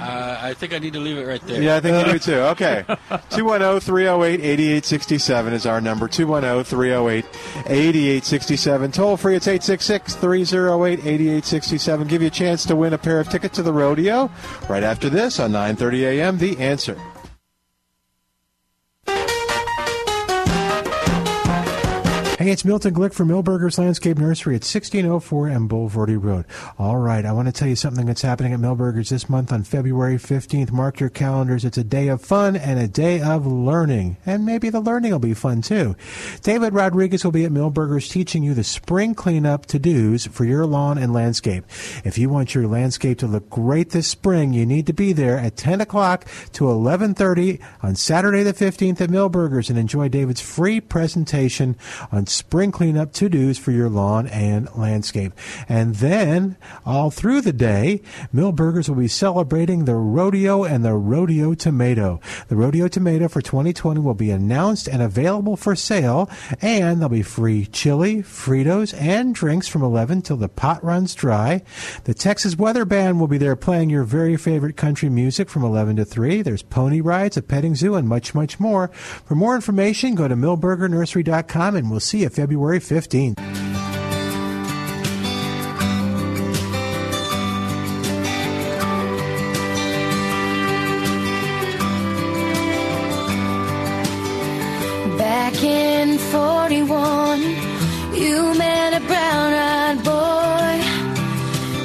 Uh, I think I need to leave it right there. Yeah, I think you do too. Okay. 210 308 8867 is our number. 210 308 8867. Toll free, it's 866 308 8867. Give you a chance to win a pair of tickets to the rodeo right after this on 930 a.m. The answer. Hey, it's Milton Glick from Milberger's Landscape Nursery at 1604 and Bulverde Road. All right, I want to tell you something that's happening at Milberger's this month on February 15th. Mark your calendars. It's a day of fun and a day of learning. And maybe the learning will be fun too. David Rodriguez will be at Milberger's teaching you the spring cleanup to-dos for your lawn and landscape. If you want your landscape to look great this spring, you need to be there at 10 o'clock to 11.30 on Saturday the 15th at Milberger's and enjoy David's free presentation on spring cleanup to-dos for your lawn and landscape. And then all through the day, Milberger's will be celebrating the rodeo and the rodeo tomato. The rodeo tomato for 2020 will be announced and available for sale, and there'll be free chili, Fritos, and drinks from 11 till the pot runs dry. The Texas Weather Band will be there playing your very favorite country music from 11 to 3. There's pony rides, a petting zoo, and much, much more. For more information, go to milbergernursery.com and we'll see February 15th. Back in 41, you met a brown eyed boy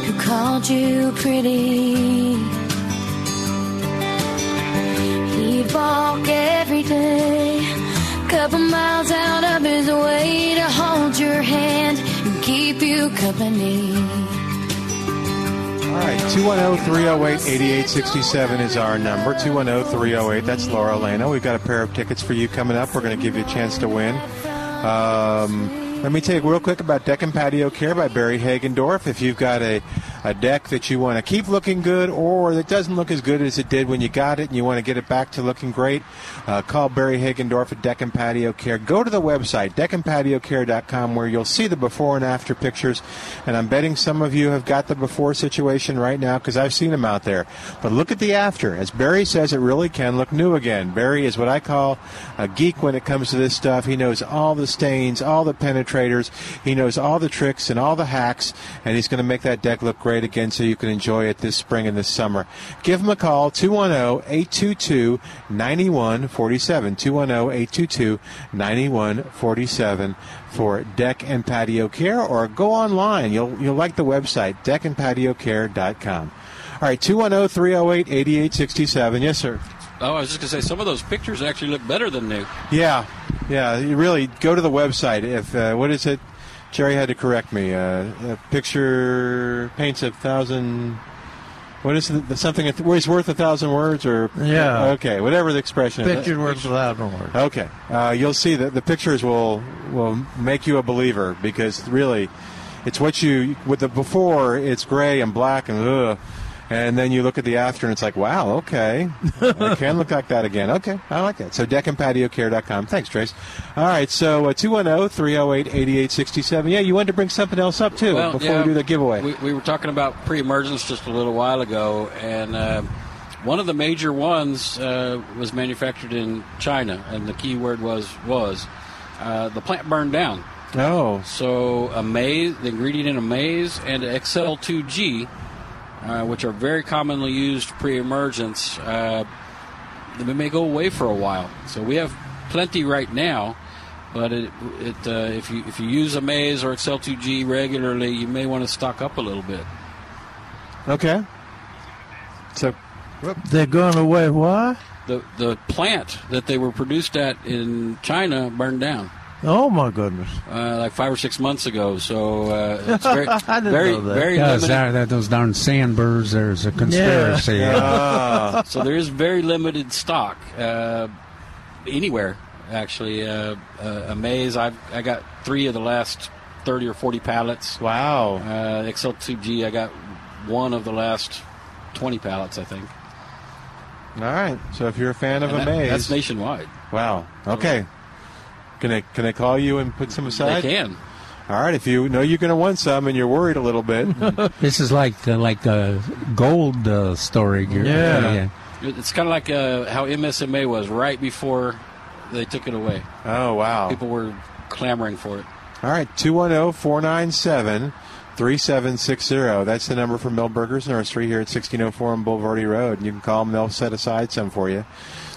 who called you pretty. He'd walk every day, couple miles out company. All right, 210 308 8867 is our number. 210 308, that's Lauren Alaina. We've got a pair of tickets for you coming up. We're going to give you a chance to win. Um, let me tell you real quick about Deck and Patio Care by Barry Hagendorf. If you've got a, a deck that you want to keep looking good or that doesn't look as good as it did when you got it and you want to get it back to looking great, uh, call Barry Hagendorf at Deck and Patio Care. Go to the website, deckandpatiocare.com, where you'll see the before and after pictures. And I'm betting some of you have got the before situation right now because I've seen them out there. But look at the after. As Barry says, it really can look new again. Barry is what I call a geek when it comes to this stuff. He knows all the stains, all the penetrators. He knows all the tricks and all the hacks, and he's going to make that deck look great again so you can enjoy it this spring and this summer. Give them a call, 210-822-9147. 210-822-9147 for deck and patio care or go online. You'll, you'll like the website, deckandpatiocare.com. All right, 210-308-8867. Yes, sir. Oh, I was just going to say, some of those pictures actually look better than new. Yeah, yeah. You really go to the website. If uh, what is it? Jerry had to correct me. Uh, a picture paints a thousand. What is it? Something where he's worth a thousand words, or Yeah. Okay, whatever the expression. is. Picture's worth a thousand words. Okay, uh, you'll see that the pictures will will make you a believer because really, it's what you with the before it's gray and black and ugh, and then you look at the after and it's like wow okay, it can look like that again. Okay, I like that. So deckandpatiocare.com. Thanks, Trace. All right, so uh, 210-308-8867. Yeah, you wanted to bring something else up too Well, before yeah, we do the giveaway. We, we were talking about pre-emergence just a little while ago, and uh, one of the major ones uh, was manufactured in China, and the key word was was uh, the plant burned down. oh, So Amaze, the ingredient in Amaze, and XL2G, uh, which are very commonly used pre-emergence, uh, they may go away for a while. So we have plenty right now, but it, it uh, if you if you use Amaze or XL2G regularly, you may want to stock up a little bit. okay. So They're going away. Why? The the plant that they were produced at in China burned down. Oh my goodness! Uh, like five or six months ago, so uh, it's very, I didn't very, know that. very Yeah, limited. that, that, those darn sand sandburrs. There's a conspiracy. ah, so there is very limited stock uh, anywhere. Actually, uh, uh, Amaze. I've I got three of the last thirty or forty pallets. wow. Uh, XL2G. I got one of the last twenty pallets. I think. All right. So if you're a fan of And a that- maze, That's nationwide. Wow. Okay. Can I can I call you and put some aside? They can. All right. If you know you're going to want some and you're worried a little bit, This is like uh, like a gold uh, story. You're- Yeah. It's kind of like uh, how MSMA was right before they took it away. oh wow. People were clamoring for it. All right. 210-497 3760. That's the number for Milberger's Nursery here at 1604 on Bulverde Road. And you can call them. They'll set aside some for you.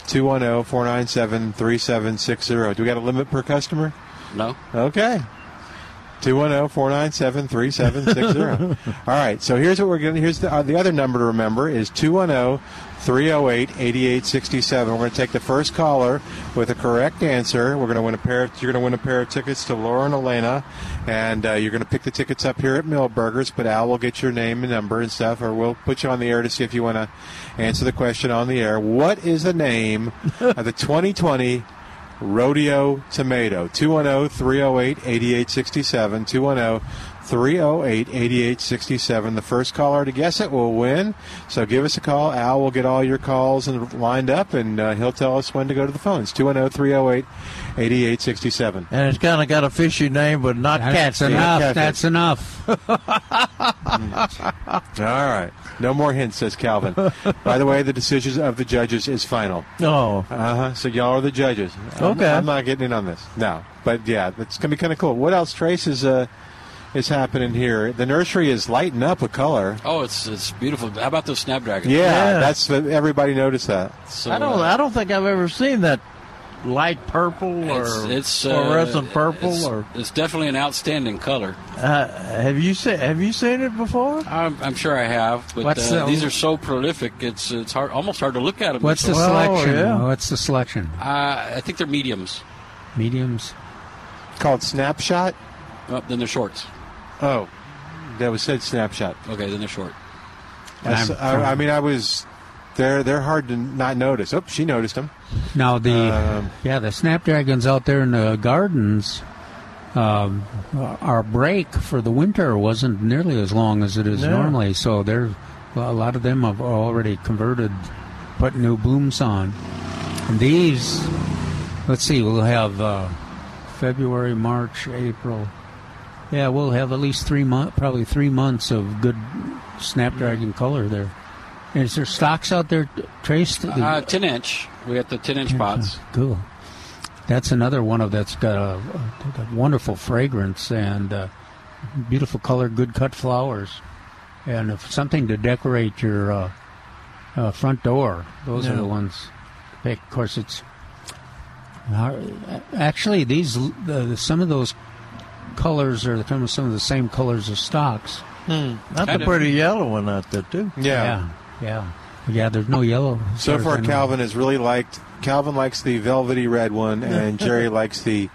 210-497-3760. Do we got a limit per customer? No. Okay. oh, 210-497-3760. All right, so here's what we're going to here's the, uh, the other number to remember is oh, 210-308-8867. We're going to take the first caller with a correct answer. We're going to win a pair of, you're going to win a pair of tickets to Lauren Alaina and uh, you're going to pick the tickets up here at Milberger's, but Al will get your name and number and stuff or we'll put you on the air to see if you want to answer the question on the air. What is the name of the 2020 Rodeo Tomato. oh, 210 308 8867. 210 308 8867. The first caller to guess it will win. So give us a call. Al will get all your calls and lined up, and uh, he'll tell us when to go to the phones. oh, 210 308 8867. And it's kind of got a fishy name, but not That's catfish. enough. catfish. That's enough. All right. No more hints, says Calvin. By the way, the decision of the judges is final. Oh, Uh huh. So y'all are the judges. I'm- Okay. I'm, not getting in on this. No. But yeah, it's gonna be kind of cool. What else, Trace, is uh is happening here? The nursery is lighting up with color. Oh, it's it's beautiful. How about those snapdragons? Yeah, Yeah. that's everybody noticed that. So, I don't. uh, I don't think I've ever seen that light purple or it's, it's uh, fluorescent purple it's, or. it's definitely an outstanding color. Uh, have you seen? Have you seen it before? I'm, I'm sure I have, but What's uh, the- these are so prolific. It's it's hard, almost hard to look at them. What's the Oh, selection? yeah. What's the selection? Uh, I think they're mediums. Mediums. Called Snapshot. Oh, then they're shorts. Oh, that was said Snapshot. Okay, then they're short. I'm- I, I mean, I was. They're they're hard to not notice. Oh, she noticed them. Now the Um, yeah the snapdragons out there in the gardens. Um, our break for the winter wasn't nearly as long as it is No. normally, so there a lot of them have already converted, put new blooms on. And these, let's see, we'll have uh, February, March, April. Yeah, we'll have at least three months, probably three months of good snapdragon color there. And is there stocks out there, Trace? Uh, ten inch. We got the ten inch pots. Cool. That's another one of that's got a, a wonderful fragrance and uh, beautiful color, good cut flowers, and if something to decorate your uh, uh, front door. Those are the ones. Pick. Of course, it's hard- actually these uh, some of those colors are some of some of the same colors as stocks. That's Kind a of. pretty yellow one out there too. yeah. yeah, yeah. Yeah, There's no yellow. So far, Calvin has really liked. Calvin likes the velvety red one, and Jerry likes the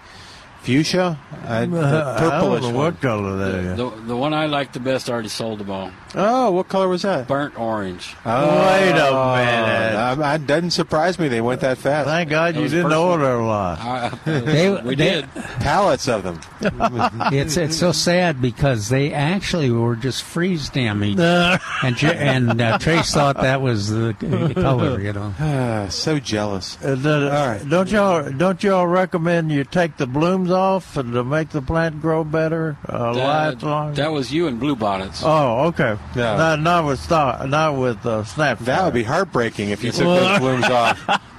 fuchsia, uh, the I don't know one. what color that is. The, the one I like the best I already sold them all. Oh, what color was that? Burnt orange. Oh, Wait a minute. Um, it doesn't surprise me they went that fast. Thank God That you didn't personal. order a lot. I, They- we they- did. Pallets of them. it's it's so sad because they actually were just freeze damaged, and and uh, Trace thought that was the c- color, you know. So jealous. Uh, the- All right. Don't y'all don't y'all recommend you take the blooms off and to make the plant grow better? Uh, lights on. that was you and blue bonnets. oh, okay. Yeah. Not, not with star, not with uh, snap. That would be heartbreaking if you took those blooms off.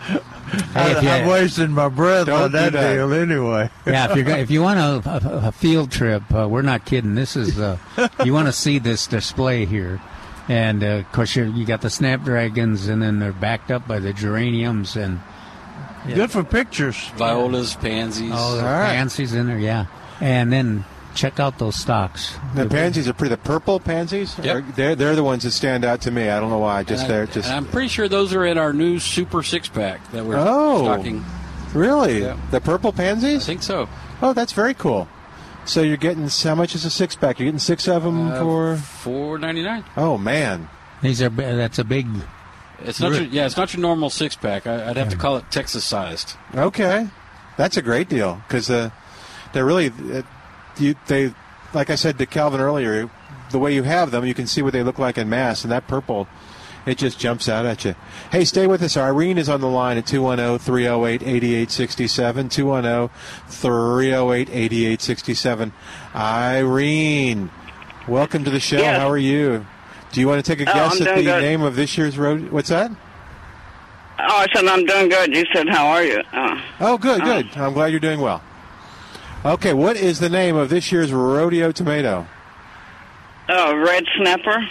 Hey, if you- I'm wasting my breath on that, that. deal anyway. yeah, if you if you want a, a, a field trip, uh, we're not kidding. This is uh, you want to see this display here, and uh, of course you you got the snapdragons, and then they're backed up by the geraniums and Good for pictures. Violas, pansies. all the All right. fancies in there, yeah. And then check out those stocks. The pansies are pretty. The purple pansies, Yep. are, they're they're the ones that stand out to me. I don't know why. Just And I- they're just and I'm pretty sure those are in our new super six pack that we're Oh. stocking. really Yeah. the purple pansies? I think so. Oh, that's very cool. So you're getting how much is a six pack? You're getting six of them Uh, for. four ninety nine. Oh man, These are that's a big It's not your, yeah, it's not your normal six pack. I, I'd have to call it Texas sized. Okay, that's a great deal because uh, they're really uh, you they like I said to Calvin earlier. The way you have them, you can see what they look like in mass, and that purple, it just jumps out at you. Hey, stay with us. Irene is on the line at oh, 210 308 8867. 210 308 8867. Irene, welcome to the show. Yes. How are you? Do you want to take a Oh, guess I'm at the good. name of this year's road? What's that? Oh, I said I'm doing good. You said how are you? Uh, Oh, good, good. I'm glad you're doing well. Okay, what is the name of this year's rodeo tomato? oh, red snapper.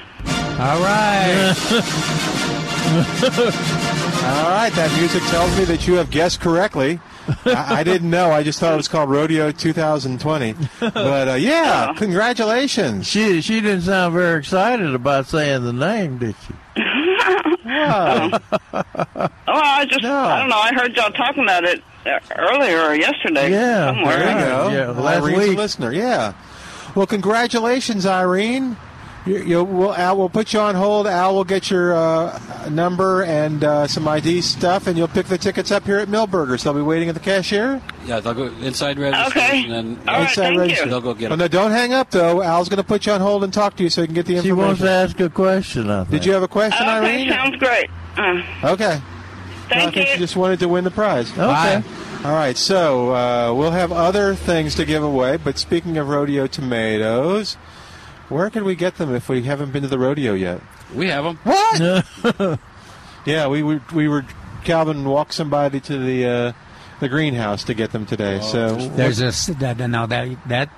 All right. All right, that music tells me that you have guessed correctly. I, I didn't know. I just thought it was called Rodeo 2020. But uh, yeah, congratulations. She she didn't sound very excited about saying the name, did she? Oh, I just, I don't know. I heard y'all talking about it uh, earlier or yesterday. Yeah, somewhere. There you go. Yeah, last Irene's a week. listener. Yeah. Well, congratulations, Irene. You, you, we'll, Al, we'll put you on hold. Al will get your uh, number and uh, some ID stuff, and you'll pick the tickets up here at Milberger's. They'll be waiting at the cashier. Yeah, they'll go inside registration. Okay. And then All right, Inside thank register. you. They'll go get Oh, them. no, don't hang up though. Al's going to put you on hold and talk to you so you can get the She information. wants to ask a question. I think. Did you have a question, Okay, Irene? sounds great. Uh, Okay. thank I think you. she just wanted to win the prize. Okay. All right, so uh, we'll have other things to give away. But speaking of rodeo tomatoes, where can we get them if we haven't been to the rodeo yet? We have them. What? yeah, we were we were Calvin walked somebody to the uh, the greenhouse to get them today. so There's a s- that now that that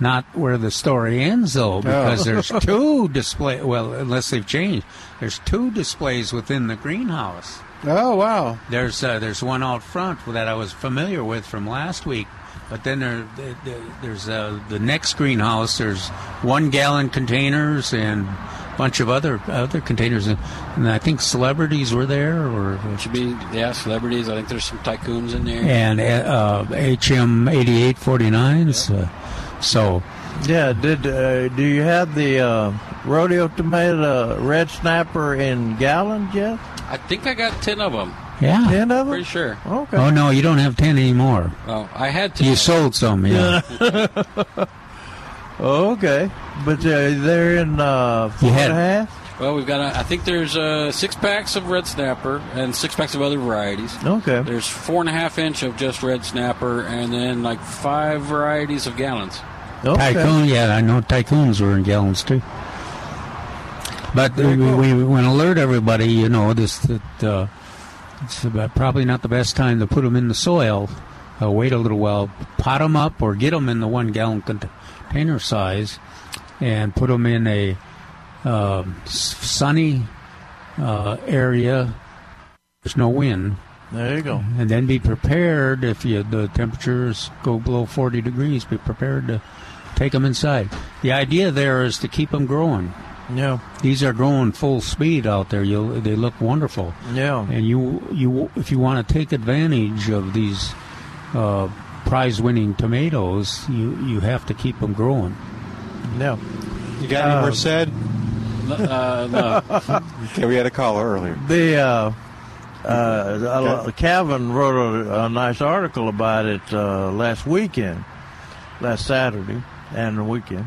not where the story ends though because there's two display. Well, unless they've changed, there's two displays within the greenhouse. oh wow, There's uh, there's one out front that I was familiar with from last week, but then there, there- there- there's uh, the next greenhouse. There's one gallon containers and a bunch of other other containers, and, and I think celebrities were there or. Should be yeah, celebrities. I think there's some tycoons in there. and uh, HM 8849s. Uh, so, Yeah. Did uh, do you have the uh, rodeo tomato red snapper in gallons yet? I think I got ten of them. Yeah. Ten of them. Pretty sure. Okay. Oh, no, you don't have 10 anymore. Oh, I had to. You sold some, yeah. Okay. But uh, they're in uh, four had- and a half. Well, we've got. A, I think there's uh, six packs of red snapper and six packs of other varieties. Okay. There's four and a half inch of just red snapper, and then like five varieties of gallons. Okay. Tycoon, yeah, I know tycoons were in gallons too. But we, we, we want to alert everybody, you know, this that uh, it's about probably not the best time to put them in the soil. Uh, wait a little while, pot them up, or get them in the one gallon container size, and put them in a uh, sunny uh, area. There's no wind, There you go. and then be prepared if you the temperatures go below 40 degrees. Be prepared to take them inside. The idea there is to keep them growing. Yeah. These are growing full speed out there. You they look wonderful, Yeah. and you you if you want to take advantage of these uh, prize-winning tomatoes, you you have to keep them growing. Yeah. you got any Uh, more said? Uh, no. Okay, we had a caller earlier. The uh, uh, Calvin wrote a, a nice article about it uh, last weekend, last Saturday and the weekend.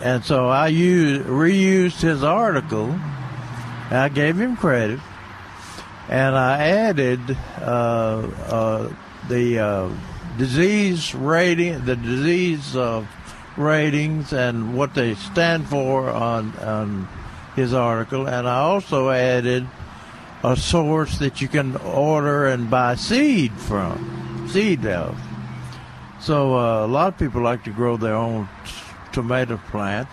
And so I used, reused his article. I gave him credit, and I added uh, uh, the uh, disease rating, the disease uh, ratings, and what they stand for on on his article, and I also added a source that you can order and buy seed from, seed of. So uh, a lot of people like to grow their own tomato plants,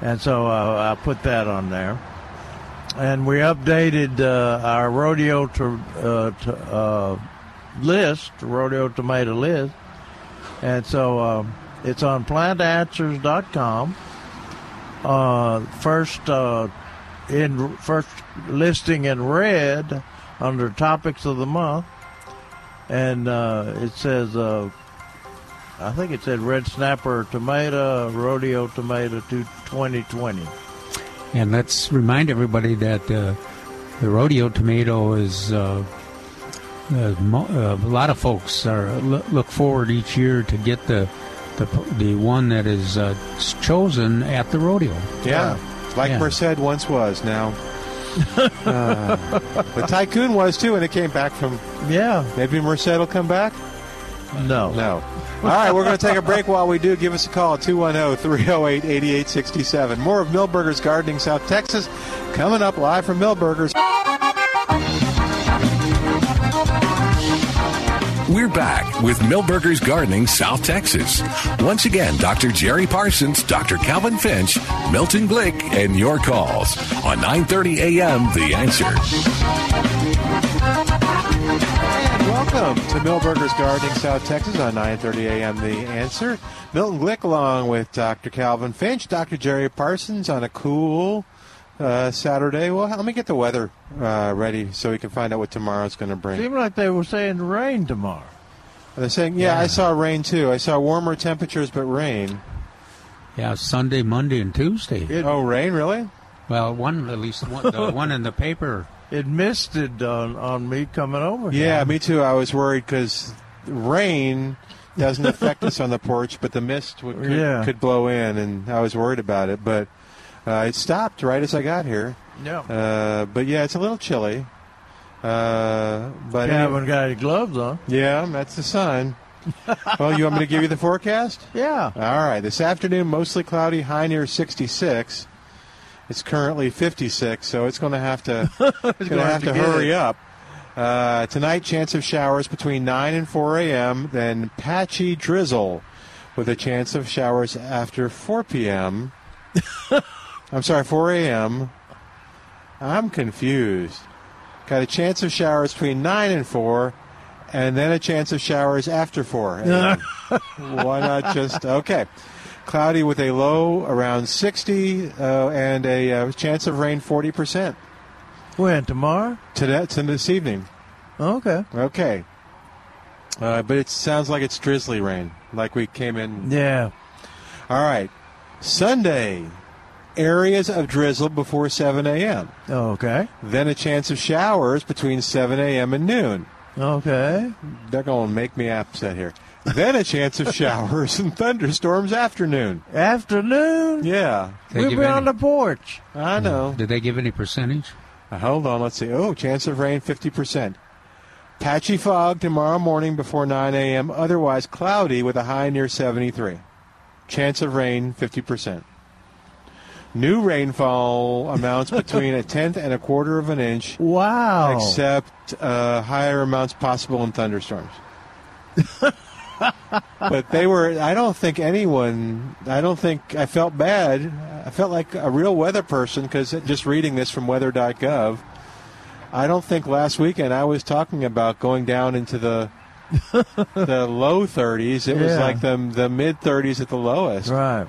and so uh, I put that on there. And we updated uh, our rodeo to, uh, to, uh, list, rodeo tomato list, and so um, it's on plantanswers.com. Uh, first, uh, in first listing in red under topics of the month, and uh, it says, I think it said red snapper tomato, rodeo tomato to 2020. And let's remind everybody that uh, the rodeo tomato is. Uh, uh, mo- uh, a lot of folks are lo- look forward each year to get the the, the one that is uh, chosen at the rodeo. Yeah, like Yeah. Merced once was. Now, uh, the tycoon was too, and it came back from. Yeah, Maybe Merced will come back. No, No. All right, we're going to take a break. While we do, give us a call at 210 308 8867. More of Milberger's Gardening South Texas coming up live from Milberger's. We're back with Milberger's Gardening South Texas. Once again, Dr. Jerry Parsons, Dr. Calvin Finch, Milton Glick, and your calls on 9:30 a.m. The Answer. Welcome to Milberger's Gardening, South Texas on 9:30 a.m. The Answer. Milton Glick along with Dr. Calvin Finch, Dr. Jerry Parsons on a cool uh, Saturday. Well, let me get the weather uh, ready so we can find out what tomorrow's going to bring. Seemed like they were saying rain tomorrow. They're saying, yeah, I saw rain too. I saw warmer temperatures, but rain. Yeah, Sunday, Monday, and Tuesday. oh, rain, really? Well, one at least one, the one in the paper. It misted on, on me coming over. here. Yeah, me too. I was worried because rain doesn't affect us on the porch, but the mist would, could, Yeah. could blow in, and I was worried about it. But uh, it stopped right as I got here. Yeah. Uh, but yeah, it's a little chilly. Uh, but You haven't got any gloves on. yeah, that's the sun. well, you want me to give you the forecast? Yeah. All right. This afternoon, mostly cloudy, high near 66. It's currently 56, so it's going to have to going to have to hurry it. up. Uh, tonight, chance of showers between 9 and 4 a.m. Then patchy drizzle, with a chance of showers after 4 p.m. I'm sorry, 4 a.m. I'm confused. Got a chance of showers between 9 and 4, and then a chance of showers after 4 Why not just okay? Cloudy with a low around 60 uh, and a uh, chance of rain 40 percent. When tomorrow? Today, to this evening. Okay. Okay. Uh, but it sounds like it's drizzly rain, like we came in. Yeah. All right. Sunday, areas of drizzle before 7 a.m. Okay. Then a chance of showers between 7 a.m. and noon. Okay. They're going to make me upset here. Then a chance of showers and thunderstorms afternoon. Afternoon? Yeah. They We'll give be any- on the porch. I know. Did they give any percentage? Uh, hold on, let's see. Oh, chance of rain 50%. Patchy fog tomorrow morning before 9 a.m., otherwise cloudy with a high near 73. Chance of rain 50%. New rainfall amounts between a tenth and a quarter of an inch, Wow. except uh, higher amounts possible in thunderstorms. but they were, I don't think anyone, I don't think, I felt bad. I felt like a real weather person because just reading this from weather.gov, I don't think last weekend I was talking about going down into the the low 30s. It was like the, the mid 30s at the lowest. Right.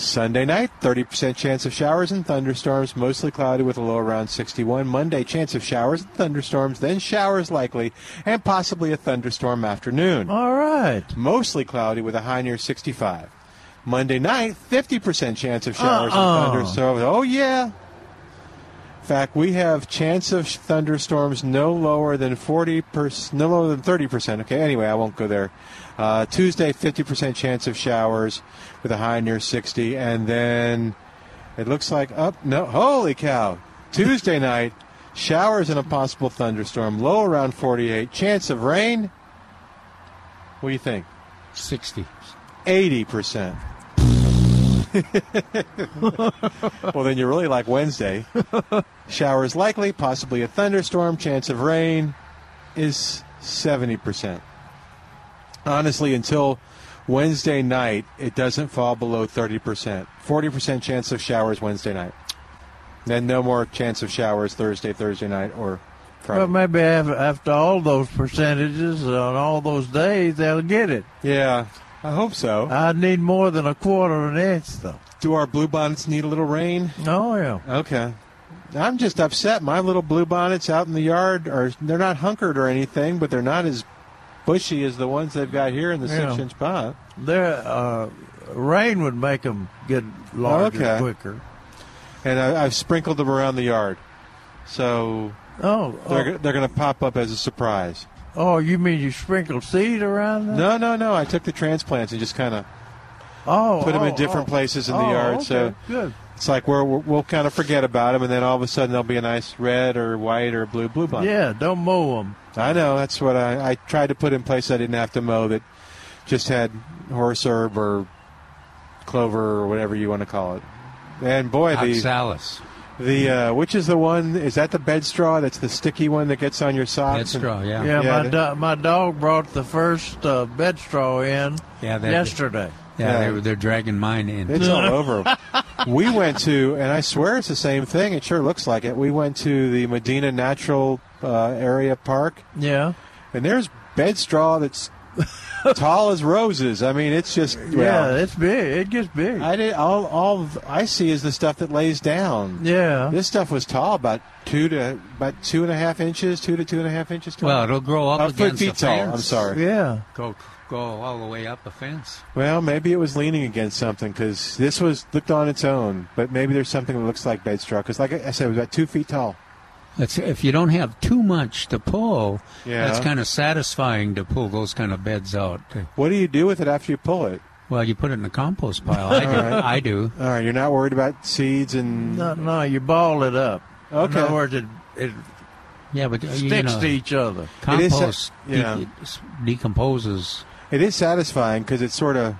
Sunday night, 30% chance of showers and thunderstorms, mostly cloudy with a low around 61. Monday, chance of showers and thunderstorms, then showers likely, and possibly a thunderstorm afternoon. All right. Mostly cloudy with a high near 65. Monday night, 50% chance of showers Uh-uh. and thunderstorms. Oh, yeah. In fact, we have chance of thunderstorms no lower than 40 percent, no lower than 30 percent. Okay, anyway, I won't go there. Uh, Tuesday, 50 percent chance of showers with a high near 60, and then it looks like up. no, holy cow! Tuesday night, showers and a possible thunderstorm, low around 48. Chance of rain. What do you think? 60. 80 percent. well, then you're really like Wednesday. Showers likely, possibly a thunderstorm. Chance of rain is 70 percent. Honestly, until Wednesday night, it doesn't fall below 30 percent. 40 percent chance of showers Wednesday night. Then no more chance of showers Thursday, Thursday night, or Friday. Well, maybe after all those percentages on all those days, they'll get it. yeah, I hope so. I need more than a quarter of an inch, though. Do our bluebonnets need a little rain? Oh, yeah. Okay. I'm just upset. My little bluebonnets out in the yard are they're not hunkered or anything, but they're not as bushy as the ones they've got here in the Yeah. six inch pot. There, uh, rain would make them get larger Okay. quicker. And I, I've sprinkled them around the yard. So Oh, they're, oh, they're going to pop up as a surprise. Oh, you mean you sprinkled seed around them? No, no, no. I took the transplants and just kind of Oh, put them in oh, different oh. places in the Oh, yard. okay, So good. it's like we're, we're, we'll kind of forget about them, and then all of a sudden there'll be a nice red or white or blue bluebonnet. Yeah, don't mow them. I know. That's what I, I tried to put in place. I didn't have to mow that just had horse herb or clover or whatever you want to call it. And boy, the Oxalis. The uh, which is the one? Is that the bed straw? That's the sticky one that gets on your socks. Bed straw, yeah. Yeah, Yeah, my do- my dog brought the first uh, bed straw in Yeah, that- yesterday. Yeah, Yeah. They, were- they're dragging mine in. It's all over. We went to, and I swear it's the same thing. It sure looks like it. We went to the Medina Natural uh, Area Park, Yeah. and there's bed straw that's tall as roses. I mean, it's just Yeah, it's big. It gets big. I did all. All I see is the stuff that lays down. Yeah. This stuff was tall, about two to about two and a half inches, two to two and a half inches tall. Well, it'll grow up foot against feet the tall. fence. I'm sorry. Yeah. Go go all the way up the fence. Well, maybe it was leaning against something because this was looked on its own. But maybe there's something that looks like bed straw because, like I said, it was about two feet tall. It's, if you don't have too much to pull, Yeah. it's kind of satisfying to pull those kind of beds out. What do you do with it after you pull it? Well, you put it in the compost pile. I do. All right. I do. All right, you're not worried about seeds and No, no, you ball it up. Okay. In other words, it, it Yeah, but uh, you sticks know, to each other. It is, compost yeah. de- decomposes. It is satisfying because it sort of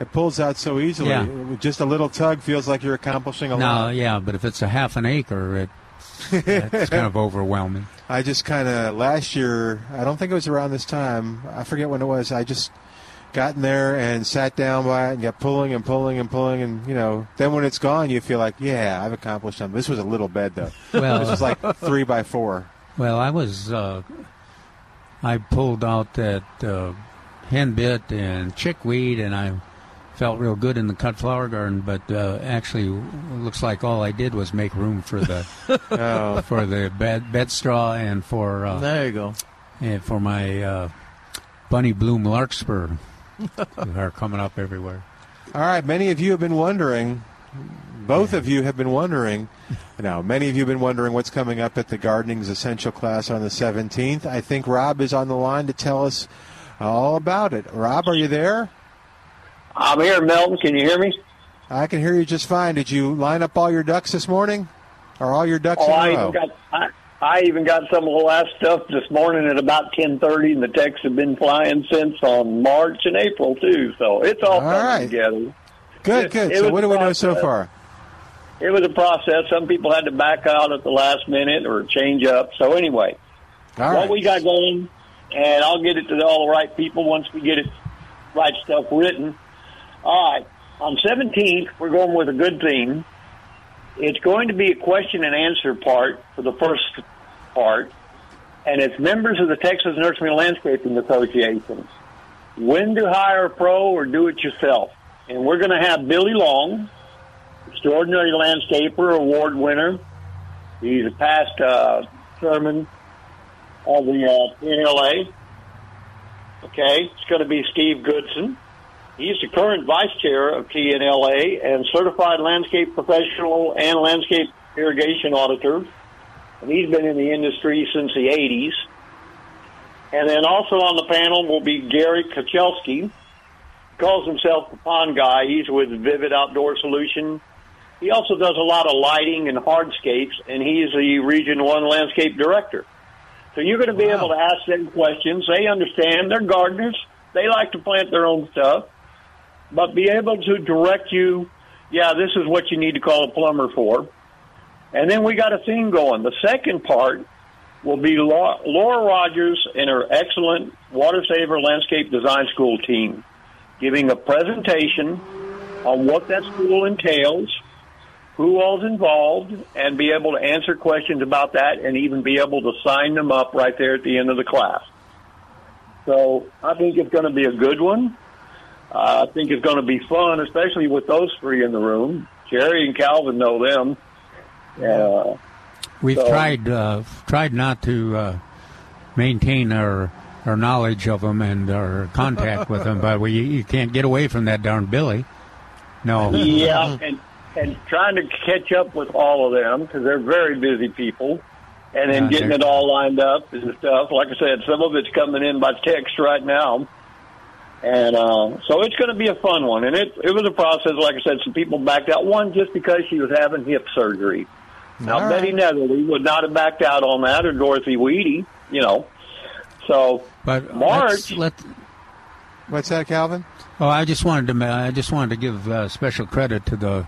it pulls out so easily. Yeah. Just a little tug feels like you're accomplishing a No, lot. yeah, but if it's a half an acre, it, it's kind of overwhelming. I just kind of last year. I don't think it was around this time. I forget when it was. I just got in there and sat down by it and got pulling and pulling and pulling and you know. Then when it's gone, you feel like yeah, I've accomplished something. This was a little bed though. Well- this was like three by four. Well, I was uh, I pulled out that uh, hen bit and chickweed, and I felt real good in the cut flower garden. But uh, actually, looks like all I did was make room for the Oh. for the bed bed straw and for uh, There you go. and for my uh, bunny bloom larkspur that are coming up everywhere. All right, many of you have been wondering. Both of you have been wondering. Now, many of you have been wondering what's coming up at the Gardening's Essential class on the 17th. I think Rob is on the line to tell us all about it. Rob, are you there? I'm here, Melton. Can you hear me? I can hear you just fine. Did you line up all your ducks this morning? Are all your ducks Oh, I in a even row? got I, I even got some of the last stuff this morning at about ten thirty, and the texts have been flying since on March and April too. So it's all, All coming right. together. good, it- good. it So what do we know so far? It was a process. Some people had to back out at the last minute or change up. So anyway, All what right. we got going, and I'll get it to all the right people once we get it right stuff written. All right, on 17th, we're going with a good theme. It's going to be a question and answer part for the first part, and it's members of the Texas Nursery and Landscaping Association. When to hire a pro or do it yourself? And we're going to have Billy Long, extraordinary landscaper, award winner. He's a past uh, chairman of the uh, TNLA. Okay, it's going to be Steve Goodson. He's the current vice chair of TNLA and certified landscape professional and landscape irrigation auditor. And he's been in the industry since the 80s. And then also on the panel will be Gary Kachelski. Calls himself the pond guy. He's with Vivid Outdoor Solution. He also does a lot of lighting and hardscapes, and he's the Region 1 landscape director. So you're going to be able to ask them questions. They understand. They're gardeners. They like to plant their own stuff, but be able to direct you. Yeah, this is what you need to call a plumber for. And then we got a theme going. The second part will be Laura Rogers and her excellent Water Saver Landscape Design School team giving a presentation on what that school entails, who all's involved, and be able to answer questions about that and even be able to sign them up right there at the end of the class. So I think it's going to be a good one. Uh, I think it's going to be fun, especially with those three in the room. Jerry and Calvin know them. Uh, We've So- tried uh, tried not to uh, maintain our our knowledge of them and our contact with them, but we you can't get away from that darn Billy. No. yeah, and and trying to catch up with all of them because they're very busy people, and then Yeah, getting it all lined up and stuff. Like I said, some of it's coming in by text right now, and uh, so it's going to be a fun one. And it it was a process. Like I said, some people backed out. One just because she was having hip surgery. Now All Betty right. Netherly would not have backed out on that, or Dorothy Weedy, you know. So But March. let's- let What's that, Calvin? Oh, I just wanted to I just wanted to give uh, special credit to the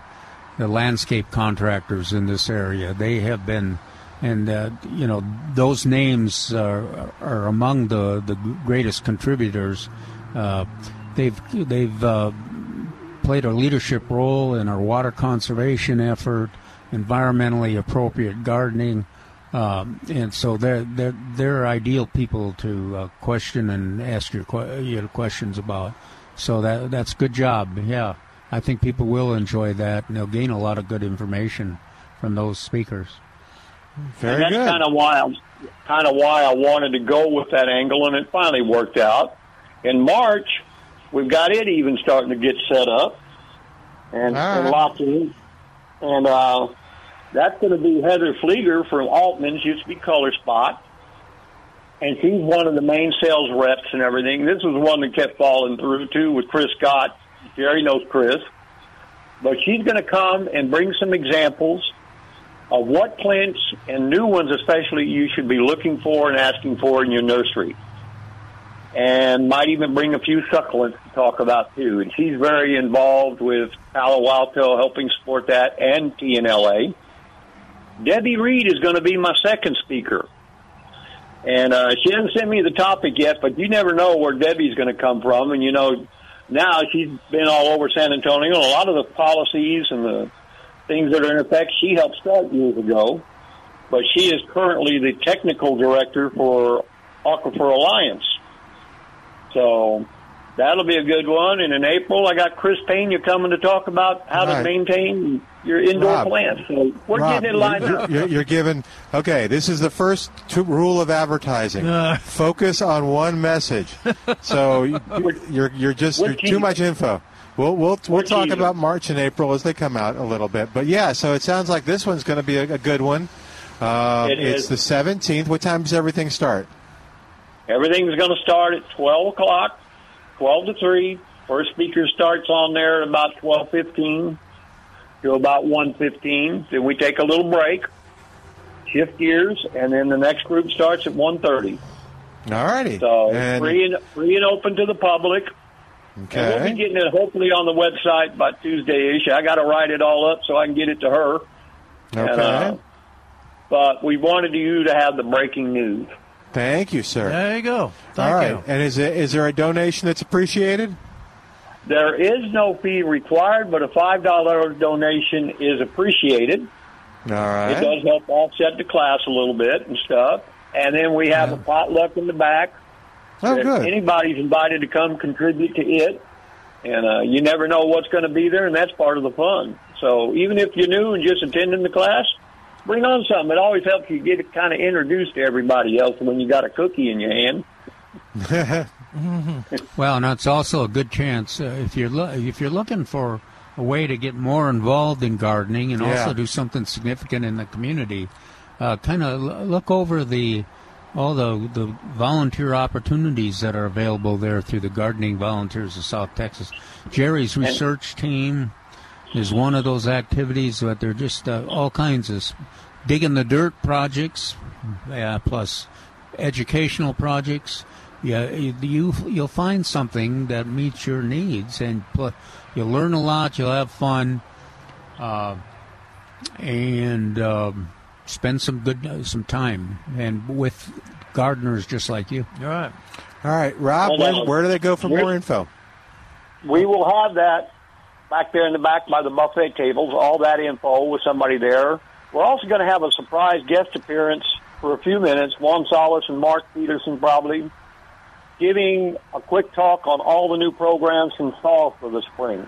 the landscape contractors in this area. They have been, and uh, you know, those names are, are among the the greatest contributors. Uh, they've they've uh, played a leadership role in our water conservation effort, environmentally appropriate gardening, Um, and so they're they're they're ideal people to uh, question and ask your your questions about. So that that's good job. Yeah, I think people will enjoy that, and they'll gain a lot of good information from those speakers. Very and that's good. kind of why I'm kind of why I wanted to go with that angle, and it finally worked out. In March, we've got it even starting to get set up, and, All and right. lots of, and uh, that's going to be Heather Flieger from Altman's, used to be Color Spot, and she's one of the main sales reps and everything. This was one that kept falling through too with Chris Scott. Jerry knows Chris, but she's going to come and bring some examples of what plants and new ones especially you should be looking for and asking for in your nursery. And might even bring a few succulents to talk about too. And she's very involved with Palo Alto helping support that and TNLA. Debbie Reed is going to be my second speaker. And uh, she hasn't sent me the topic yet, but you never know where Debbie's going to come from. And you know, now she's been all over San Antonio. And a lot of the policies and the things that are in effect she helped start years ago. But she is currently the technical director for Aquifer Alliance. So that'll be a good one. And in April, I got Chris Pena coming to talk about how Right. to maintain your indoor Rob. plants. So we're Rob, getting it lined you're, up. You're, you're given okay. This is the first two, rule of advertising: focus on one message. So you- you're you're just you're too much info. We'll we'll we'll talk teasing. about March and April as they come out a little bit. But yeah, so it sounds like this one's going to be a, a good one. Uh, It it's is. the 17th. What time does everything start? Everything's going to start at 12 o'clock, 12 to 3. First speaker starts on there at about 12.15 to about 1.15. Then we take a little break, shift gears, and then the next group starts at 1.30. All righty. So And- free, and, free and open to the public. And we'll be getting it hopefully on the website by Tuesday-ish. I got to write it all up so I can get it to her. Okay. And, uh, but we wanted you to have the breaking news. Thank you, sir. There you go. Thank All right. you. And is it, is there a donation that's appreciated? There is no fee required, but a five dollar donation is appreciated. All right. It does help offset the class a little bit and stuff. And then we have a potluck in the back. Oh, that good. Anybody's invited to come contribute to it, and uh, you never know what's going to be there, and that's part of the fun. So even if you're new and just attending the class, bring on something. It always helps you get kind of introduced to everybody else when you got a cookie in your hand. Well, and it's also a good chance uh, if you're lo- if you're looking for a way to get more involved in gardening and Yeah. also do something significant in the community. Uh, kind of l- look over the all the the volunteer opportunities that are available there through the Gardening Volunteers of South Texas. Jerry's research team is one of those activities, but they're just uh, all kinds of digging the dirt projects, yeah, plus educational projects. Yeah, you you- you'll find something that meets your needs, and pl- you'll learn a lot. You'll have fun, uh, and um, spend some good uh, some time and with gardeners just like you. All right. All right, Rob, Hold where, where do they go for more info? We will have that back there in the back by the buffet tables, all that info with somebody there. We're also going to have a surprise guest appearance for a few minutes, Juan Salas and Mark Peterson probably, giving a quick talk on all the new programs in fall for the spring.